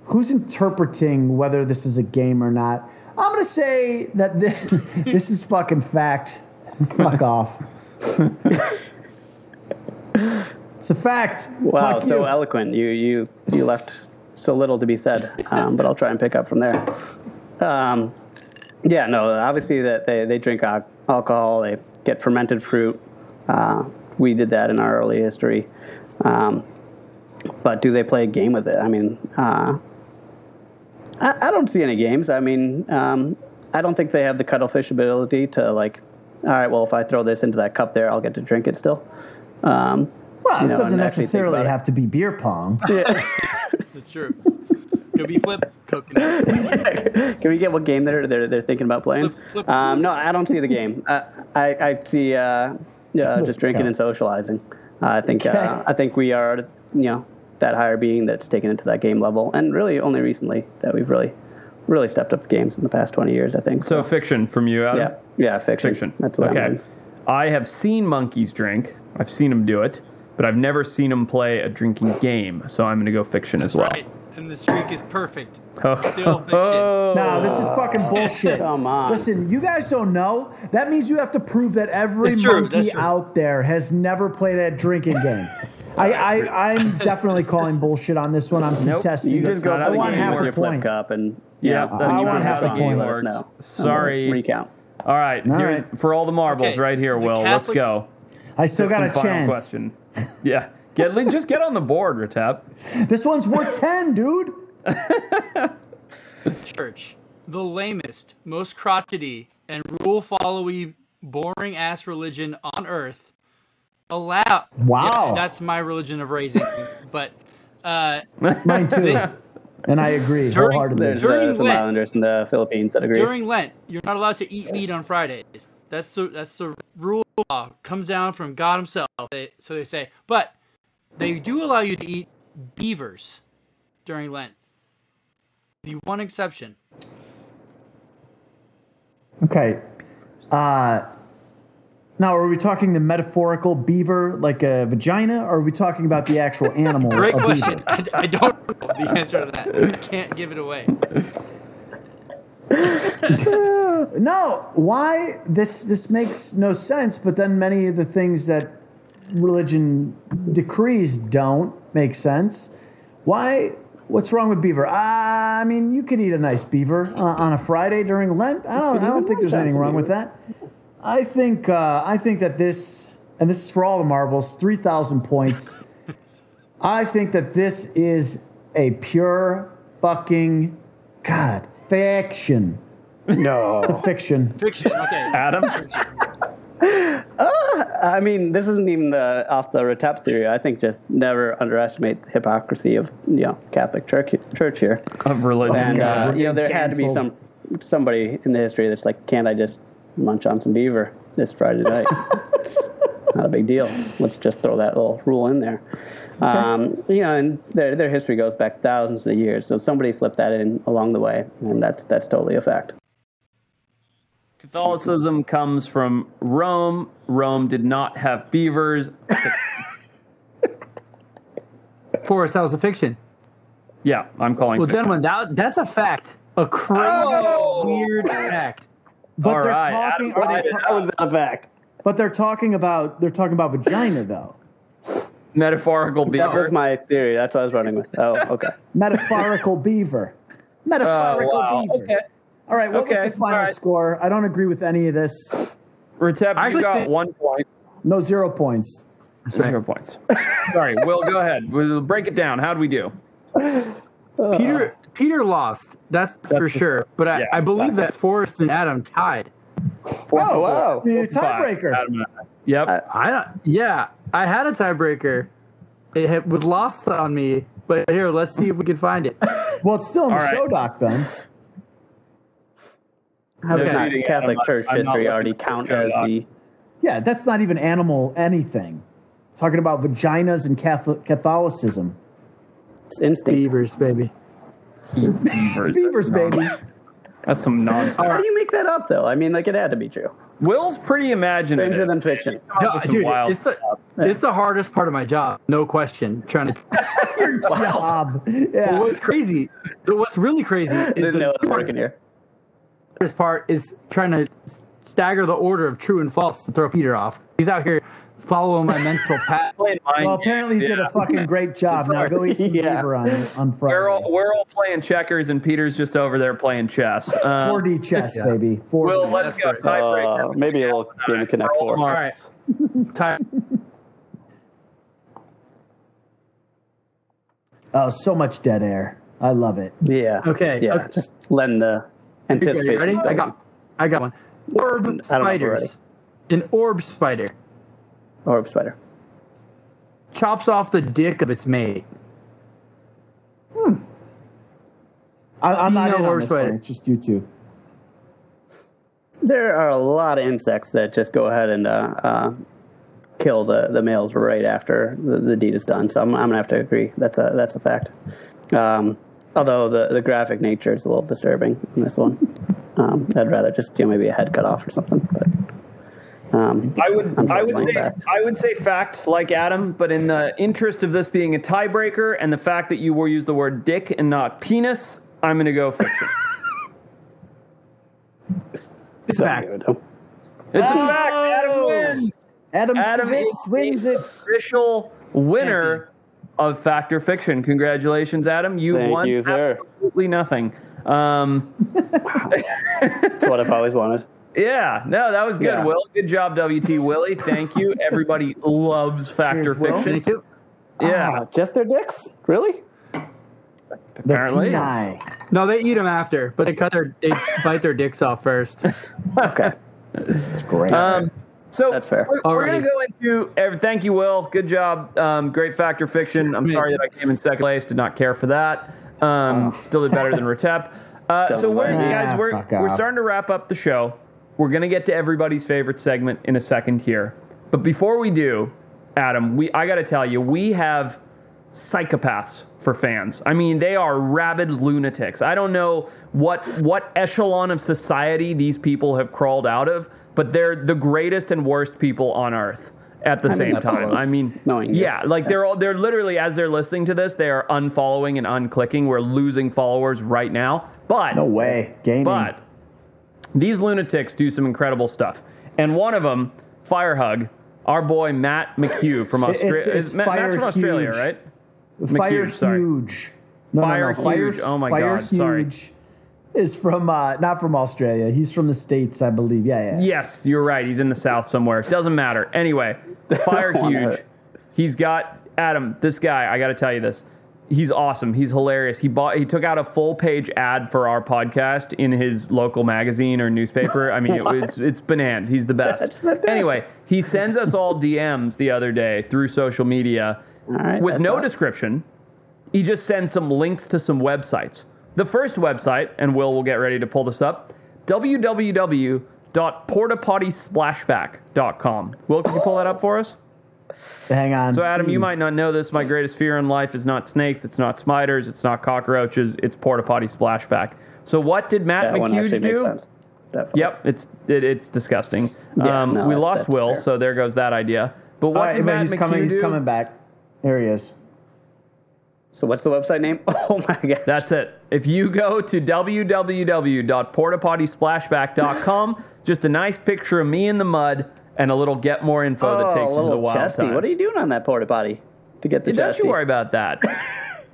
Who's interpreting whether this is a game or not? I'm gonna say that this, this is fucking fact. Fuck off. it's a fact. Wow, Fuck so you. eloquent. You you you left so little to be said, um, but I'll try and pick up from there. Um, yeah, no, obviously that they, they drink alcohol, they get fermented fruit. Uh, we did that in our early history. Um, but do they play a game with it? I mean, uh, I, I don't see any games. I mean, um, I don't think they have the cuttlefish ability to like. All right, well, if I throw this into that cup there, I'll get to drink it still. Um, Well, it know, doesn't and actually think necessarily about it. have to be beer pong. That's true. Could be flip coconut. Can we get what game they're they're, they're thinking about playing? Flip- flip. Um, no, I don't see the game. I I, I see uh, uh, just drinking and socializing. Uh, I think uh, I think we are you know that higher being that's taken it to that game level, and really only recently that we've really really stepped up the games in the past twenty years. I think. So fiction from you, Adam. yeah, yeah, fiction. Fiction. That's what okay. I'm. I have seen monkeys drink. I've seen them do it, but I've never seen them play a drinking game. So I'm going to go fiction as well. Right. And the streak is perfect. Oh. Still fiction. No, this is fucking oh. bullshit. Come on. Listen, you guys don't know. That means you have to prove that every It's true, monkey true. out there has never played a drinking game. I, I, I'm definitely calling bullshit on this one. I'm contesting. You it. just go I to the want game half with a your flip point. cup and Yeah, you know, that's when you want prove half us a wrong, point. let us works. know. Sorry. Recount. All right, All here's right. for all the marbles Okay, right here, the Will. Let's Catholic- go. I still got a Fifth and final chance. question. Yeah, get just get on the board, Retep. This one's worth 10, dude. Church, the lamest, most crotchety, and rule followy, boring ass religion on earth. Allow. Wow. Yeah, that's my religion of raising. but uh, Mine too. And I agree During- wholeheartedly. There's During uh, some Lent. islanders in the Philippines that agree. during Lent, you're not allowed to eat meat on Fridays. That's the that's the rule. Law comes down from God Himself. They, so they say, but they do allow you to eat beavers during Lent. The one exception. Okay. Uh, now, are we talking the metaphorical beaver, like a vagina, or are we talking about the actual animal? Great question. I, I don't know the answer to that. I can't give it away. No, why this this makes no sense. But then many of the things that religion decrees don't make sense. Why? What's wrong with beaver? Uh, I mean, you could eat a nice beaver uh, on a Friday during Lent. I don't. I don't think there's anything wrong with that. I think. Uh, I think that this, and this is for all the marbles, three thousand points. I think that this is a pure fucking god fiction. no. It's a fiction. Fiction. Okay. Adam, I mean, this isn't even the off the Retep theory. I think just never underestimate the hypocrisy of you know Catholic Church, church here. of religion. And God, uh, you know, there getting had to be some somebody in the history that's like, can't I just munch on some beaver this Friday night? Not a big deal. Let's just throw that little rule in there. Um, you know, and their their history goes back thousands of years. So somebody slipped that in along the way, and that's that's totally a fact. Catholicism comes from Rome. Rome did not have beavers. Forrest, that was a fiction. Yeah, I'm calling. It. Well, fiction. gentlemen, that that's a fact. A crazy, oh! weird fact. But All they're right, talking. Adam, Are they ta- That was a fact. but they're talking about. They're talking about vagina though. metaphorical beaver. That was my theory. That's what I was running with. Oh, okay. Metaphorical beaver. Metaphorical oh, wow. beaver. Okay. All right. What Okay, was the final all right. score? I don't agree with any of this. Retep, I you actually got think- one point. No zero points. Zero points. Sorry, Will, go ahead. We'll break it down. How do we do? Uh, Peter Peter lost. That's, for sure. But I, yeah, I believe that Forrest and Adam tied. Oh, wow. Tiebreaker. Adam and I. Yep. I don't. Yeah, I had a tiebreaker. It had, was lost on me. But here, let's see if we can find it. Well, it's still in the All right. show doc then. How does Okay. not Reading Catholic Adam, Church I'm history looking already count as doc. the Yeah, that's not even animal anything. Talking about vaginas and Catholic Catholicism. instinct? Beavers, baby. Beavers. Beavers, baby. That's some nonsense. How do you make that up, though? I mean, like, it had to be true. Will's pretty imaginative. Stranger than fiction. He's come up with some Dude, wild it's the, stuff. it's the hardest part of my job. No question. Trying to. Your job. Yeah. What's crazy? What's really crazy is Didn't know it was working here. Hardest part is trying to stagger the order of true and false to throw Peter off. He's out here following my mental path. Playing mind Well, apparently you games, did a fucking great job. Now go eat some Yeah. beaver on, on Friday. We're all, we're all playing checkers, and Peter's just over there playing chess. Um, 4D chess, Yeah. baby. 4D. Will, let's go. Right. Tiebreaker. Uh, maybe a little Game of Connect 4. All right. All Time. oh, so much dead air. I love it. Yeah. Okay, Yeah. okay. Just lend the Okay, anticipation. ready? I got, I got one. Orb I don't know if we're spiders. An orb spider Orb spider. chops off the dick of its mate. I, I'm not in on spider? It's just you two. There are a lot of insects that just go ahead and uh, uh, kill the, the males right after the, the deed is done. So I'm, I'm gonna have to agree. That's a that's a fact. Um, although the, the graphic nature is a little disturbing in this one. Um, I'd rather just you know maybe a head cut off or something. But Um, I would I would say fact. I would say fact like Adam, but in the interest of this being a tiebreaker and the fact that you will use the word dick and not penis, I'm going to go fiction. It's a fact. it's a fact. Adam wins. Adam, Adam Schewitz is wins the it. official winner of Fact or Fiction. Congratulations, Adam. You Thank won you, sir. absolutely nothing. Um, That's what I've always wanted. yeah, no, that was good, Yeah. Will. Good job, WT Willie. Thank you. Everybody loves Fact or Cheers, Will. Fiction. Thank you. Yeah, Ah, just their dicks? Really? apparently. Peni. No, they eat them after, but they cut their they bite their dicks off first. Okay. It's great. Um, so That's fair. We're, we're going to go into. ev- Thank you, Will. Good job. Um, great fact or fiction. I'm sorry that I came in second place. Did not care for that. Um, Still did better than Retep. Uh, so we're, guys, we're we're off. starting to wrap up the show. We're going to get to everybody's favorite segment in a second here. But before we do, Adam, we I got to tell you, we have psychopaths for fans. I mean, they are rabid lunatics. I don't know what what echelon of society these people have crawled out of, but they're the greatest and worst people on earth at the mean, same that time. I mean, knowing you. yeah, like they're all they're literally as they're listening to this, they are unfollowing and unclicking. We're losing followers right now. But no way. Gaining. but these lunatics do some incredible stuff. And one of them, Firehug, our boy Matt McHugh from Australia. it's Matt's Fire from Australia, Huge. right? Fire McHugh, sorry. huge. No, Fire no, no. Fire, Huge. Oh my Fire God, sorry. Is from uh, not from Australia. He's from the states, I believe. Yeah, yeah. Yes, you're right. He's in the South somewhere. Doesn't matter. Anyway, the Fire Huge. He's got Adam. This guy, I got to tell you this. He's awesome. He's hilarious. He bought. He took out a full page ad for our podcast in his local magazine or newspaper. I mean, it, it's it's bananas. He's the best. Anyway, he sends us all DMs the other day through social media right, with no up. description. He just sends some links to some websites. The first website, and Will will get ready to pull this up, www.portapottisplashback.com. Will, can you pull that up for us? Hang on. So, Adam, you might not know this. My greatest fear in life is not snakes, it's not spiders, it's not cockroaches, it's porta potty splashback. So, what did Matt That one actually McHugh makes do? sense. Definitely. Yep, it's it, it's disgusting. Yeah, um, no, we that- lost Will, fair. so there goes that idea. But what All right, did Matt he's McHugh coming. He's coming back. There he is. So what's the website name? Oh my god. That's it. If you go to www.portapottysplashback.com, just a nice picture of me in the mud and a little get more info that oh, takes you to the wild chesty. times. What are you doing on that porta potty to get the Don't you worry about that.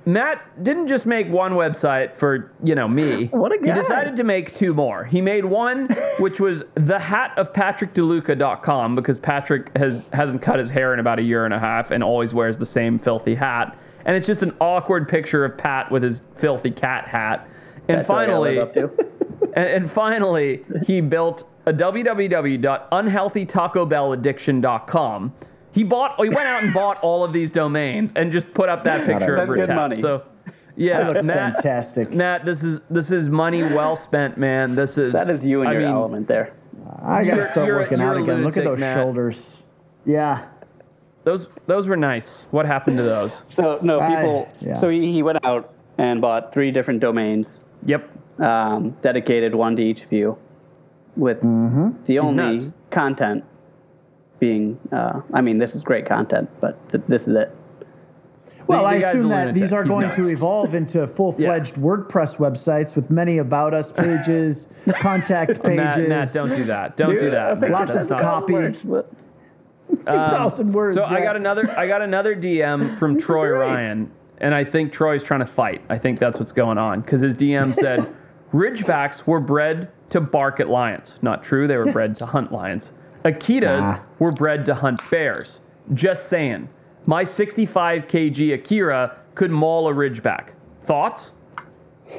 Matt didn't just make one website for, you know, me. What a guy. He decided to make two more. He made one which was the hat of patrickdeluca.com because Patrick has hasn't cut his hair in about a year and a half and always wears the same filthy hat. And it's just an awkward picture of Pat with his filthy cat hat. And That's what I gotta finally, live up to. and, and finally, he built a www.unhealthytacobelladdiction.com. He bought. He went out and bought all of these domains and just put up that picture of That's good money. So, yeah, I look Matt, fantastic. Matt, this is this is money well spent, man. This is That is you and I your mean, element there. I gotta start working you're out again. Look at those Matt. shoulders. Yeah. Those those were nice. What happened to those? So no I- people. yeah. So he, he went out and bought three different domains, Yep. um, dedicated one to each of you, with Mm-hmm. the only nuts. content being. Uh, I mean, this is great content, but th- this is it. Well, The- I the guy's assume that these are He's going nuts. to evolve into full-fledged WordPress websites with many about us pages, contact pages. Matt, Matt, don't do that. Don't do that. Lots of copy. Words, but- Two thousand words. So I got another I got another DM from Troy great. Ryan, and I think Troy's trying to fight. I think that's what's going on because his DM said Ridgebacks were bred to bark at lions. Not true. They were bred to hunt lions. Akitas Nah. were bred to hunt bears. Just saying. My 65 kg Akita could maul a Ridgeback. Thoughts?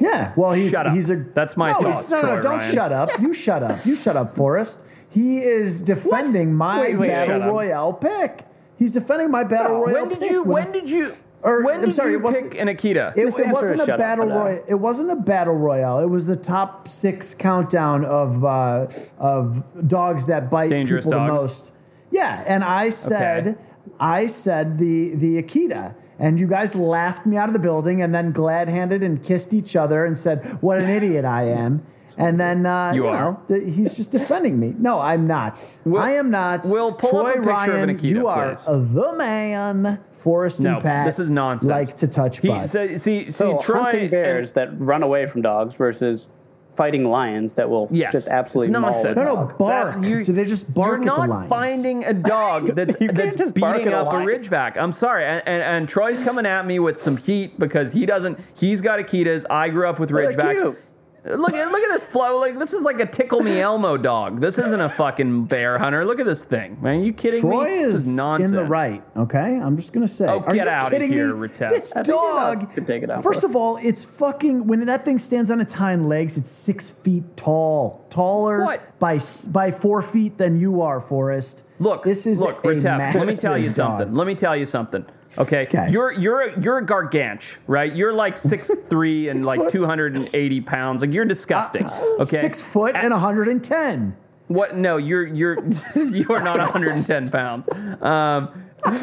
Yeah. Well, he's Shut up. he's a. That's my no, thoughts, No, no, Troy don't Ryan. shut up. You shut up. You shut up, Forrest. He is defending my Wait, wait, shut battle up. royale pick. He's defending my battle royale. When did pick you? when- When did you? Or, when I'm did sorry, you wasn't- pick an Akita? It, His it answer wasn't is a shut up battle for that. royale. It wasn't a battle royale. It was the top six countdown of uh, of dogs that bite Dangerous people dogs? the most. Yeah, and I said, Okay. I said the the Akita, and you guys laughed me out of the building, and then glad handed and kissed each other and said, "What an idiot I am." And then uh, You you, are. know the, he's just defending me. No, I'm not. Will- I am not. We'll pull up Troy a picture of Ryan, an Akita, You are please. the man. Forrest No, and Pat. this is nonsense. Like to touch He, so, see, see, So Troy hunting and- bears that run away from dogs versus fighting lions that will Yes, just absolutely it's maul nonsense. a no, no, dog. bark. You- Do they just bark You're at the not finding a dog that's, You can't that's just bark beating at a up a lion. ridgeback. I'm sorry, and, and, and Troy's coming at me with some heat because he doesn't. He's got Akitas. I grew up with they're ridgebacks. Look at look at this flow. Like this is like a tickle me Elmo dog. This isn't a fucking bear hunter. Look at this thing. Man, are you kidding Troy me? This is is nonsense. in the right. Okay, I'm just gonna say. Oh, Are get you out of here, me? Retep. This I dog dog could take it out First of all, it's fucking when that thing stands on its hind legs. It's six feet tall, taller What? by by four feet than you are, Forrest. Look, this is look, a Retep, Let me tell you massive something. Let me tell you something. Okay, Okay. you're you're a, you're a garganch, right? You're like six three and Six like foot? Uh, two hundred and eighty pounds. Like you're disgusting. Okay, Six foot and 110. What? No, you're you're you are not 110 pounds. Um,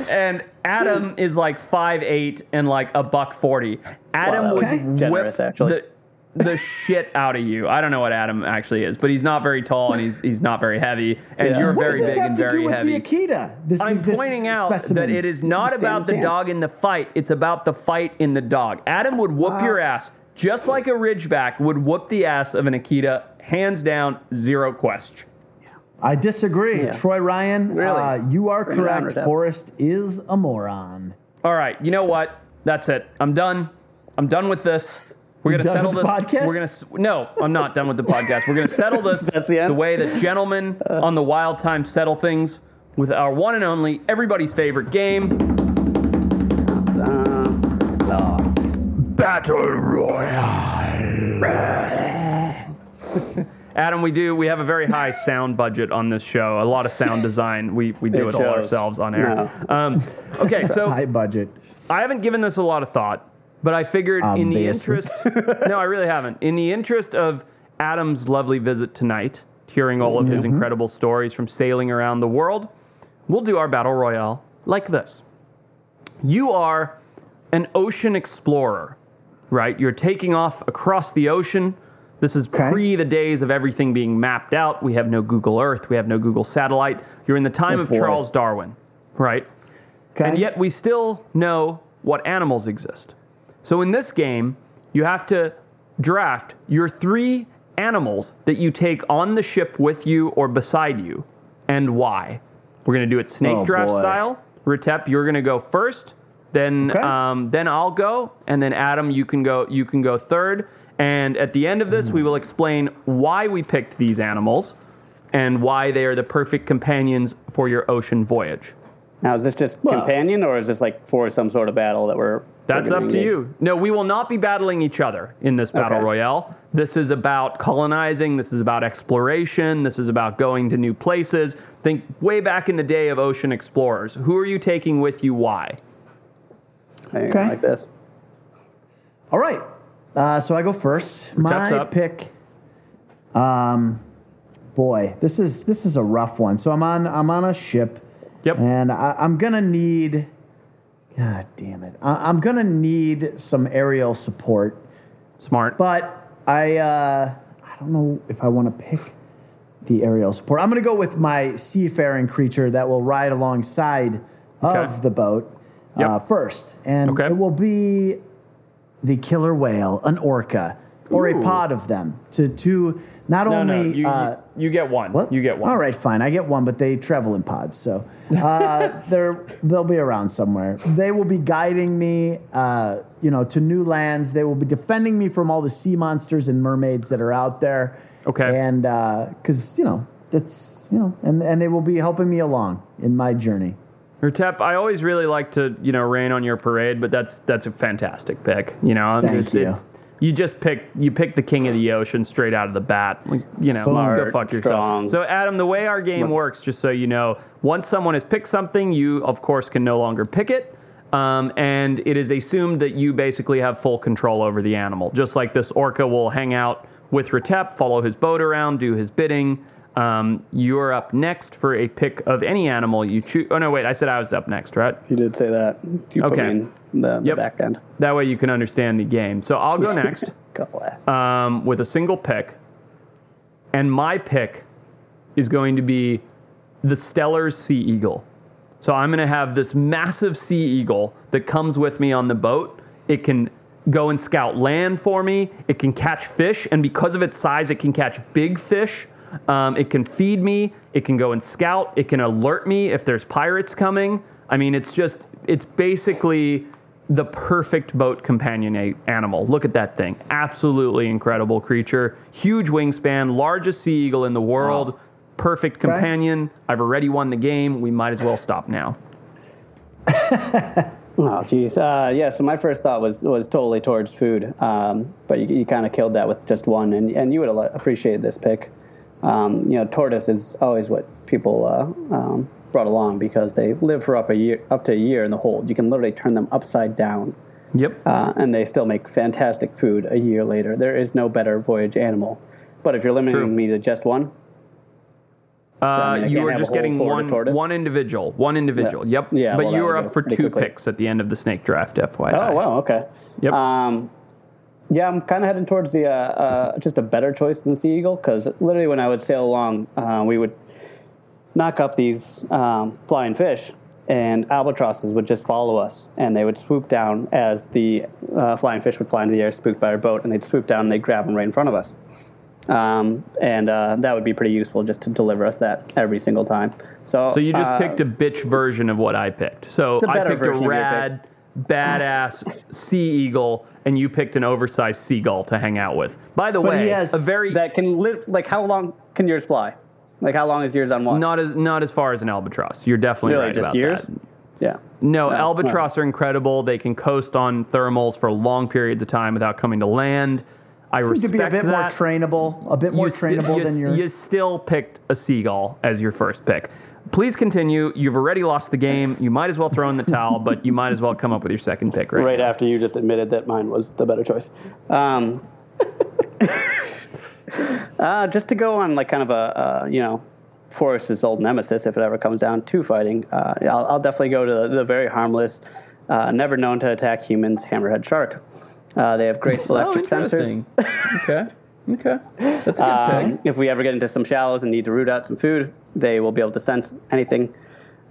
and Adam is like five eight and like a buck forty. Adam Wow, would okay. whip Generous, actually. the the shit out of you. I don't know what Adam actually is, but he's not very tall and he's he's not very heavy. And Yeah. you're What very does this big have and to very do with heavy. the Akita? This, I'm this pointing out that it is not about the chance. dog in the fight. It's about the fight in the dog. Adam would whoop your ass just like a Ridgeback would whoop the ass of an Akita, hands down, zero question. I disagree. Yeah. Troy Ryan, Really? uh, you are Bring correct. Retep. Forrest is a moron. All right, you know what? That's it. I'm done. I'm done with this. We're gonna done settle with this. the podcast? We're gonna no. I'm not done with the podcast. We're gonna settle this That's the end? way that gentlemen on the Wild Time settle things with our one and only, everybody's favorite game, Uh, Battle Royale. Adam, we do. We have a very high sound budget on this show. A lot of sound design. We we do It it, all ourselves on air. No. Um, okay, so High budget. I haven't given this a lot of thought, but I figured in the interest. no, I really haven't. In the interest of Adam's lovely visit tonight, hearing all of his Mm-hmm. incredible stories from sailing around the world, we'll do our battle royale like this. You are an ocean explorer, right? You're taking off across the ocean. This is Okay. pre the days of everything being mapped out. We have no Google Earth. We have no Google Satellite. You're in the time Oh, of boy. Charles Darwin, right? Okay. And yet we still know what animals exist. So in this game, you have to draft your three animals that you take on the ship with you or beside you and why. We're going to do it snake Oh, draft boy. style. Retep, you're going to go first. Then Okay. um, then I'll go and then Adam you can go you can go third. And at the end of this we will explain why we picked these animals and why they are the perfect companions for your ocean voyage. now, is this just Well- companion or is this like for some sort of battle that we're. That's up gonna you. No, we will not be battling each other in this battle Okay. royale. This is about colonizing. This is about exploration. This is about going to new places. Think way back in the day of ocean explorers. Who are you taking with you? Why? Okay. Like this. All right. Uh, so I go first. My up. pick. Um, boy, this is this is a rough one. So I'm on I'm on a ship. Yep. And I, I'm gonna need. God damn it! I, I'm gonna need some aerial support, Smart. but I uh, I don't know if I want to pick the aerial support. I'm gonna go with my seafaring creature that will ride alongside Okay. of the boat uh, Yep. first, and Okay. it will be the killer whale, an orca, or Ooh. a pod of them to to not no, only no. You, uh, you, get one. what You get one. All right, fine. I get one, but they travel in pods, so uh, they're they'll be around somewhere. They will be guiding me, uh, you know, to new lands. They will be defending me from all the sea monsters and mermaids that are out there. Okay. and because you know that's you know, and and they will be helping me along in my journey. Tep, I always really like to, you know, rain on your parade, but that's that's a fantastic pick. You know, Thank it's, you. It's, you just pick you pick the king of the ocean straight out of the bat. Like, you know, go fuck yourself. strong. So, Adam, the way our game works, just so you know, once someone has picked something, you of course can no longer pick it. Um, and it is assumed that you basically have full control over the animal. Just like this orca will hang out with Retep, follow his boat around, do his bidding. Um, you're up next for a pick of any animal you choose. Oh no, wait, I said I was up next, right? You did say that. You Okay. the, the Yep. back end. That way you can understand the game. So I'll go next um, with a single pick. And my pick is going to be the Steller Sea Eagle. So I'm going to have this massive sea eagle that comes with me on the boat. It can go and scout land for me. It can catch fish, and because of its size, it can catch big fish. Um, it can feed me. It can go and scout. It can alert me if there's pirates coming. I mean, it's just, it's basically the perfect boat companion a- animal. Look at that thing. Absolutely incredible creature. Huge wingspan, largest sea eagle in the world. Perfect companion. I've already won the game. We might as well stop now. Oh, geez. Uh, yeah, so my first thought was was totally towards food, um, but you, you kind of killed that with just one, and, and you would have appreciated this pick. Um, you know, tortoise is always what people uh, um, brought along because they live for up a year, up to a year in the hold. You can literally turn them upside down, Yep. uh, and they still make fantastic food a year later. There is no better voyage animal. But if you're limiting True. me to just one, Uh, I mean, I you were just getting one one individual. One individual. Yeah. Yep. Yeah, But well, you were up for two quickly. picks at the end of the snake draft, FYI. Oh wow, okay. Yep. Um, yeah, I'm kind of heading towards the uh, uh, just a better choice than the sea eagle because literally when I would sail along, uh, we would knock up these um, flying fish, and albatrosses would just follow us, and they would swoop down as the uh, flying fish would fly into the air, spooked by our boat, and they'd swoop down and they'd grab them right in front of us. Um, and uh, that would be pretty useful just to deliver us that every single time. So, So you just uh, picked a bitch version of what I picked. So I picked a rad, badass sea eagle, and you picked an oversized seagull to hang out with. By the But way, he has a very that can live. Like, how long can yours fly? Like, how long is yours on watch? not as not as far as an albatross. You're definitely really right just about years. that. Yeah. No, No, albatross are incredible. They can coast on thermals for long periods of time without coming to land. I respect that. Seems to respect be a bit more trainable, a bit more you sti- trainable you, than your. You still picked a seagull as your first pick. Please continue. You've already lost the game. You might as well throw in the towel, but you might as well come up with your second pick right, right now. after you just admitted that mine was the better choice. Um, uh, just to go on like kind of a uh, you know Forrest's old nemesis, if it ever comes down to fighting, uh, I'll, I'll definitely go to the, the very harmless, uh, never known to attack humans, hammerhead shark. Uh, they have great electric oh, sensors. okay. Okay. That's a good Um, pick. if we ever get into some shallows and need to root out some food, they will be able to sense anything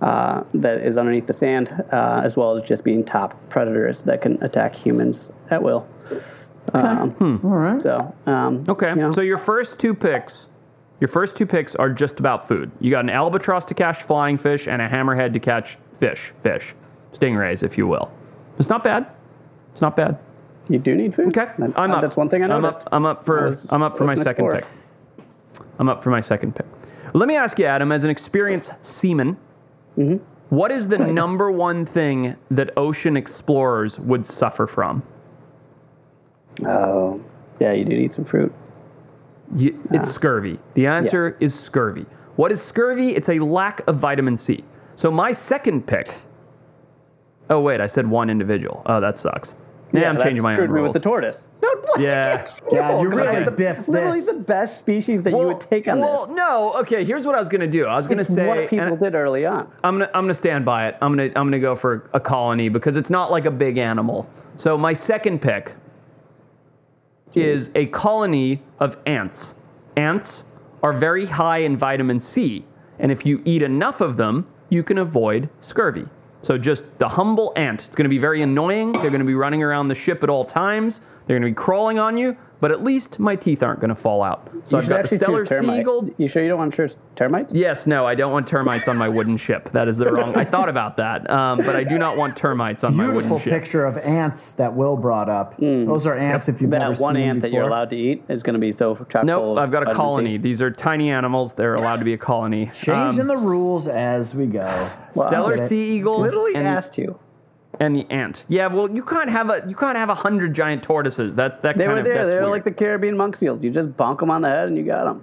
uh, that is underneath the sand, uh, as well as just being top predators that can attack humans at will. Um, All right. So, um, Okay. you know, So your first two picks, your first two picks are just about food. You got an albatross to catch flying fish and a hammerhead to catch fish, fish, stingrays, if you will. It's not bad. It's not bad. You do need food. Okay, That- I'm uh, up. That's one thing I I'm noticed. up. I'm up for. I'm up for my second pick. I'm up for my second pick. Let me ask you, Adam, as an experienced seaman, Mm-hmm. what is the number one thing that ocean explorers would suffer from? Oh, yeah, you do need some fruit. You, it's scurvy. The answer is scurvy. What is scurvy? It's a lack of vitamin C. So my second pick. Oh wait, I said one individual. Oh, that sucks. Yeah, I'm changing my own screwed me with the tortoise. No, what? Yeah. Yeah, you're I really the, biffed literally this. the best species that you would take on well, this. Well, no. Okay, here's what I was gonna do. I was gonna It's say, what people and did early on. I'm gonna I'm gonna stand by it. I'm gonna I'm gonna go for a colony because it's not like a big animal. So my second pick is a colony of ants. Ants are very high in vitamin C, and if you eat enough of them, you can avoid scurvy. So just the humble ant. It's going to be very annoying. They're going to be running around the ship at all times. They're going to be crawling on you, but at least my teeth aren't going to fall out. So You I've got the stellar choose termite. seagull. You sure you don't want to choose termites? Yes, no, I don't want termites on my wooden ship. That is the wrong. I thought about that, um, but I do not want termites on my wooden ship. Beautiful picture of ants that Will brought up. Those are ants if you've never That one seen ant that you're allowed to eat is going to be so chock full Nope, I've got a vitamin C. colony. These are tiny animals. They're allowed to be a colony. Changing Um, the rules as we go. Steller sea eagle Literally and, asked you. And the ant. Yeah, well, you can't have a you can't have a hundred giant tortoises. That's that They kind were of there. that's They were weird. like the Caribbean monk seals. You just bonk them on the head and you got them.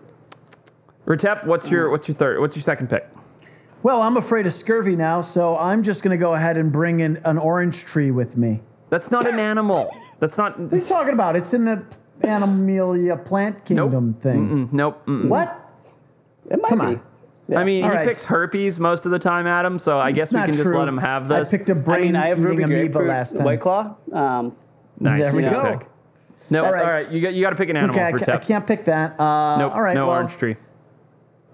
Retep, what's your what's your third? What's your second pick? Well, I'm afraid of scurvy now, so I'm just going to go ahead and bring in an orange tree with me. That's not an animal. That's not. What are you talking about? It's in the Animalia plant Nope. kingdom thing. Mm, Nope. mm-mm. What? It might Come be. on. Yeah. I mean, All he right. picks herpes most of the time, Adam. So I guess we not can just let him have this. I picked a brain mean, I have eating ruby amoeba grapefruit, last time. White Claw. Um, nice. There we Good go. pick. No, all All right. right. you got you got to pick an animal Okay, I, for ca- I can't pick that. Uh, Nope, all right, no well, orange tree.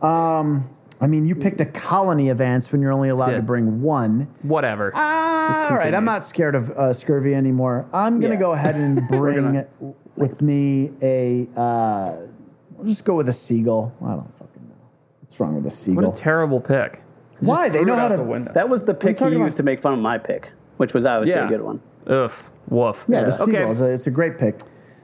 Um, I mean, you picked a colony of ants when you're only allowed to bring one. Whatever. Ah, all right. I'm not scared of uh, scurvy anymore. I'm gonna Yeah. go ahead and bring gonna- with me a. Uh, I'll just go with a seagull. I don't know. What's wrong with a what seagull? a terrible pick. You Why? They know how to- the window. That was the pick talking you about- used to make fun of my pick, which was obviously Yeah. a good one. Ugh. Woof. yeah, the Okay. seagull. a- It's a great pick.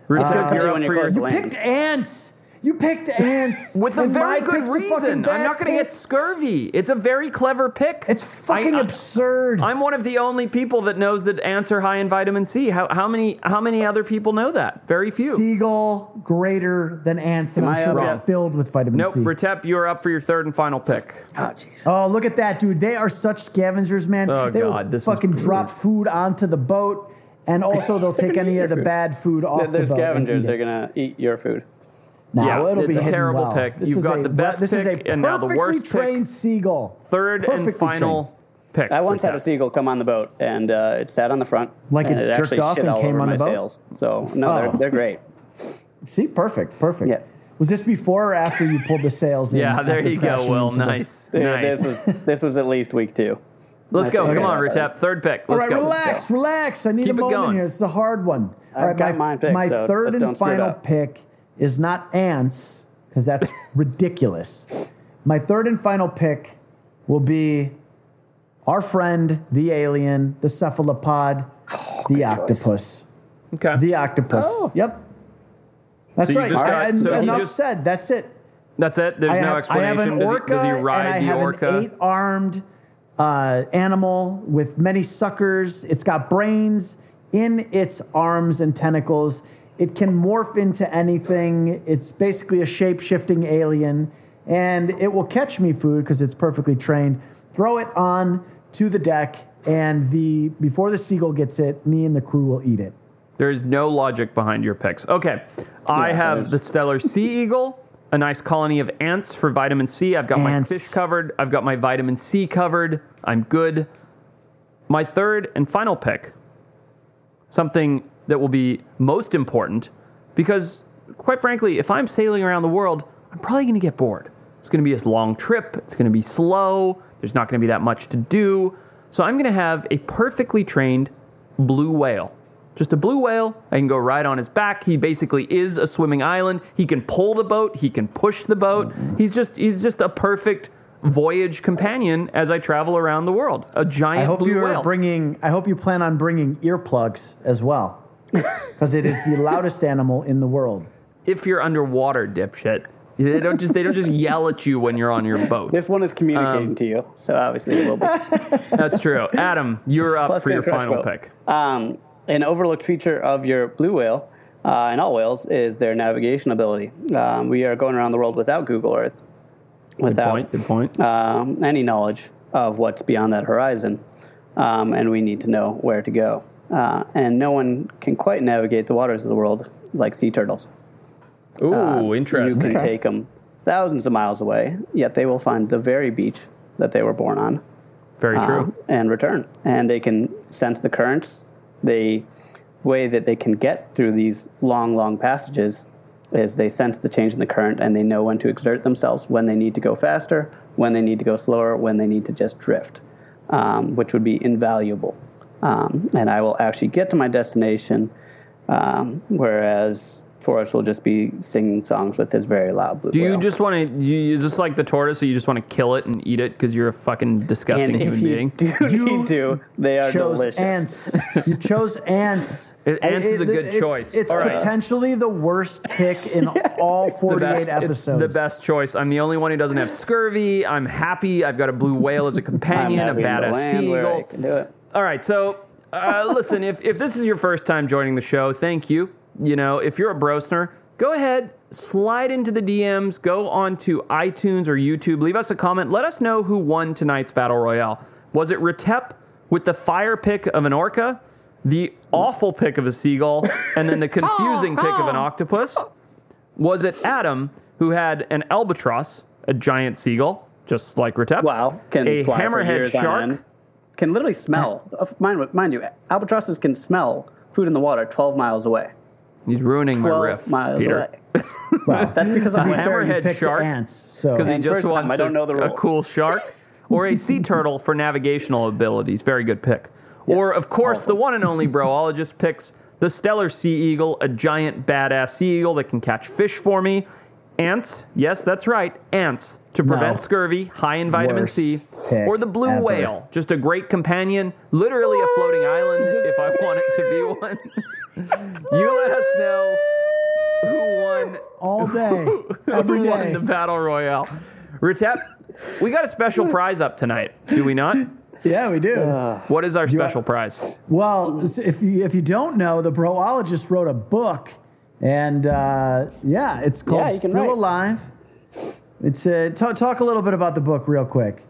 Rita, uh, gonna tell you're up when you're close to You picked ants. You picked ants with a very my good pick's a fucking reason. I'm not going to get scurvy. It's a very clever pick. It's fucking I- I- absurd. I'm one of the only people that knows that ants are high in vitamin C. How, how many how many other people know that? Very few. Seagull greater than ants, and Am I'm sure up they're filled with vitamin Nope, C. Nope, Retep, you're up for your third and final pick. Oh, jeez. Oh, look at that, dude. They are such scavengers, man. Oh, they God, will this is fucking brutal. drop food onto the boat, and also they'll take any of the bad food off They're, they're the boat. and scavengers. eat They're gonna eat your food. No, Yeah, it'll it's be a terrible well. pick. This You've got a- the best This is pick a and now the perfectly worst pick. trained seagull. Third and Perfectly final pick. I once for had a seagull come on the boat, and uh, it sat on the front. Like and it it jerked actually off shit and all came on my the boat? sails. So no, Oh. they're, they're great. See, perfect, perfect. Yeah. Was this before or after you pulled the sails in? Yeah, there you go, crashing Will. into the- Nice. Dude, nice. This was this was at least week two. Let's go. Come on, Okay. Retep. Third pick. All Let's right, go. relax, relax. I need Keep a it moment here. This is a hard one. I've All right, got my, mine my third and don't screw it final pick is not ants because that's ridiculous. My third and final pick will be our friend, the alien, the cephalopod, the octopus. Okay. The octopus. Yep. That's So right. just I- got- and so he enough just- said. That's it. That's it. There's I no have, I explanation. have an does, orca he, does he ride and I the have orca? an eight-armed uh, animal with many suckers. It's got brains in its arms and tentacles. It can morph into anything. It's basically a shape-shifting alien, and it will catch me food because it's perfectly trained. Throw it on to the deck, and the before the seagull gets it, me and the crew will eat it. There is no logic behind your picks. Okay. I Yeah, have there's- the stellar sea eagle, a nice colony of ants for vitamin C. I've got Ants. my fish covered. I've got my vitamin C covered. I'm good. My third and final pick, something that will be most important because, quite frankly, if I'm sailing around the world, I'm probably going to get bored. It's going to be a long trip. It's going to be slow. There's not going to be that much to do. So I'm going to have a perfectly trained blue whale. Just a blue whale. I can go right on his back. He basically is a swimming island. He can pull the boat. He can push the boat. He's just he's just a perfect voyage companion as I travel around the world. A giant I hope blue you are whale. bringing. I hope you plan on bringing earplugs as well, because it is the loudest animal in the world. if you're underwater, dipshit. They don't just they don't just yell at you when you're on your boat. This one is communicating Um, to you, so obviously it will be. That's true. Adam, you're up Plus for your final Boat. pick. Um, an overlooked feature of your blue whale uh, and all whales is their navigation ability. Um, we are going around the world without Google Earth, without Good point. Good point. um, any knowledge of what's beyond that horizon, um, and we need to know where to go. Uh, and no one can quite navigate the waters of the world like sea turtles. Ooh, Um, interesting. You can take them thousands of miles away, yet they will find the very beach that they were born on Very uh, true. and return. And they can sense the currents. The way that they can get through these long, long passages is they sense the change in the current and they know when to exert themselves, when they need to go faster, when they need to go slower, when they need to just drift, um, which would be invaluable. Um, and I will actually get to my destination, um, whereas Forrest will just be singing songs with his very loud blue Do you whale. just want to? You is this like the tortoise? So you just want to kill it and eat it because you're a fucking disgusting and human if you being? do You need to, they are chose delicious. ants. You chose ants. It- ants is a good it's- choice. It's All right. potentially the worst pick in all 48 the best, episodes. It's the best choice. I'm the only one who doesn't have scurvy. I'm happy. I've got a blue whale as a I'm companion, a happy in the badass land where I seagull. Can do it. All right, so uh, listen, if, if this is your first time joining the show, thank you. You know, if you're a brosner, go ahead, slide into the DMs, go on to iTunes or YouTube, leave us a comment, let us know who won tonight's battle royale. Was it Retep with the fire pick of an orca, the awful pick of a seagull, and then the confusing pick of an octopus? Was it Adam who had an albatross, a giant seagull, just like Retep's, Wow, can a fly for hammerhead years on shark? End. Can literally smell. uh, Mind, mind you, albatrosses can smell food in the water 12 miles away. He's ruining my 12 riff, miles Peter. away. Well, that's because A I'm fair, you hammerhead picked shark? ants. So Because he just first time, wants I don't a, know the a rules. cool shark or a sea turtle for navigational abilities. Very good pick. Or, of course, awesome. the one and only broologist picks the Steller sea eagle, a giant badass sea eagle that can catch fish for me. Ants, yes, that's right, ants to prevent No. scurvy, high in vitamin Worst C. Or the blue ever. whale, just a great companion, literally a floating island if I want it to be one. you let us know who won all day, every who won the battle royale. Retep, we got a special prize up tonight, do we not? Yeah, we do. What is our special want- prize? Well, if you if you don't know, the broologist wrote a book, and uh, yeah, it's called Yeah, Still write. Alive. It's uh, talk, talk a little bit about the book real quick.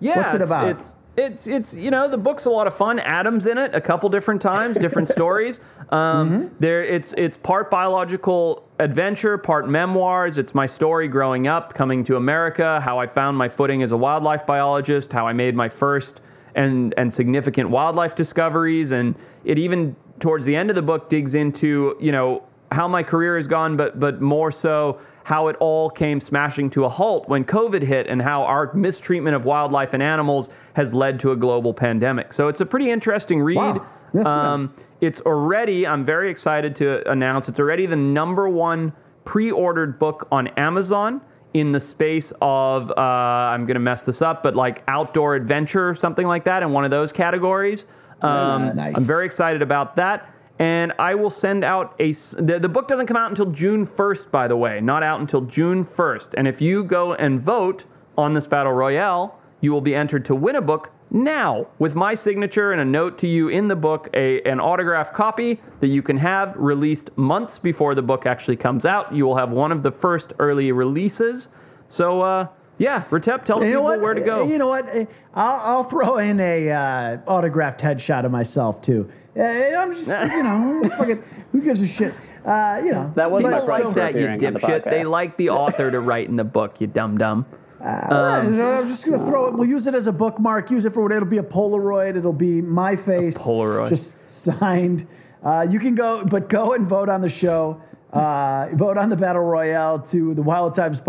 Yeah, What's it about? It's it's it's you know the book's a lot of fun. Adam's in it a couple different times, different stories. Um, Mm-hmm. There, it's it's part biological adventure, part memoirs. It's my story growing up, coming to America, how I found my footing as a wildlife biologist, how I made my first and and significant wildlife discoveries, and it even towards the end of the book digs into you know how my career has gone, but but more so how it all came smashing to a halt when COVID hit, and how our mistreatment of wildlife and animals has led to a global pandemic. So it's a pretty interesting read. Wow. Um, it's already. I'm very excited to announce it's already the number one pre-ordered book on Amazon in the space of uh, I'm going to mess this up, but like outdoor adventure or something like that in one of those categories. Um, Nice. I'm very excited about that. And I will send out a. The, the book doesn't come out until June 1st, by the way, not out until June 1st. And if you go and vote on this battle royale, you will be entered to win a book now with my signature and a note to you in the book, a, an autographed copy that you can have released months before the book actually comes out. You will have one of the first early releases. So, uh, yeah, Retep, tell the You know people what? where to go. You know what? I'll, I'll throw in a uh, autographed headshot of myself too. Eh, I'm just, you know, fucking, who gives a shit? Uh, you know, That was but my People price like that, you appearing on the dipshit. They like the author to write in the book, you dum dum. Alright, I'm just gonna throw it. We'll use it as a bookmark. Use it for what it'll be a Polaroid. It'll be my face, Polaroid. just signed. Uh, you can go, but go and vote on the show. Uh, vote on the battle royale to the Wild Times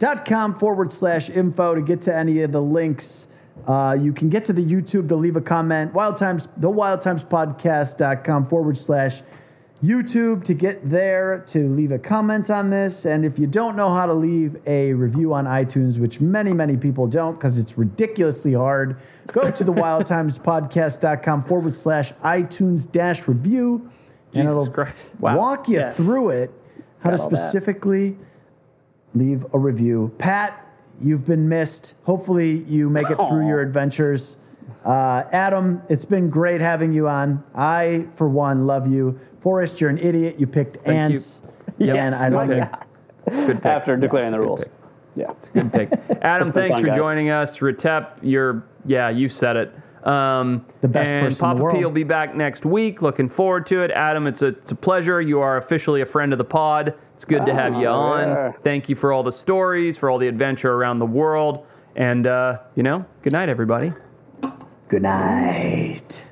Podcast.com forward slash info to get to any of the links. Uh, you can get to the YouTube to leave a comment. Wild Times, the Wild Times Podcast.com forward slash YouTube to get there to leave a comment on this. And if you don't know how to leave a review on iTunes, which many, many people don't because it's ridiculously hard, go to the wildtimespodcast.com forward slash iTunes dash review. and Jesus it'll Christ. Wow. walk you Yeah. through it, how to specifically. that. Specifically leave a review. Pat, you've been missed. Hopefully, you make it through Aw. your adventures. Uh, Adam, it's been great having you on. I, for one, love you. Forrest, you're an idiot. You picked you. ants. Yes, and I don't. my Good Good pick. After declaring the Good rules. pick. Yeah. Good pick. Adam, thanks fun, for guys. joining us. Retep, you're yeah, you said it. Um, The best and person in Papa the world. P will be back next week. Looking forward to it. Adam, it's a, it's a pleasure. You are officially a friend of the pod. It's good to have you Oh, on. yeah. Thank you for all the stories, for all the adventure around the world. And, uh, you know, good night, everybody. Good night.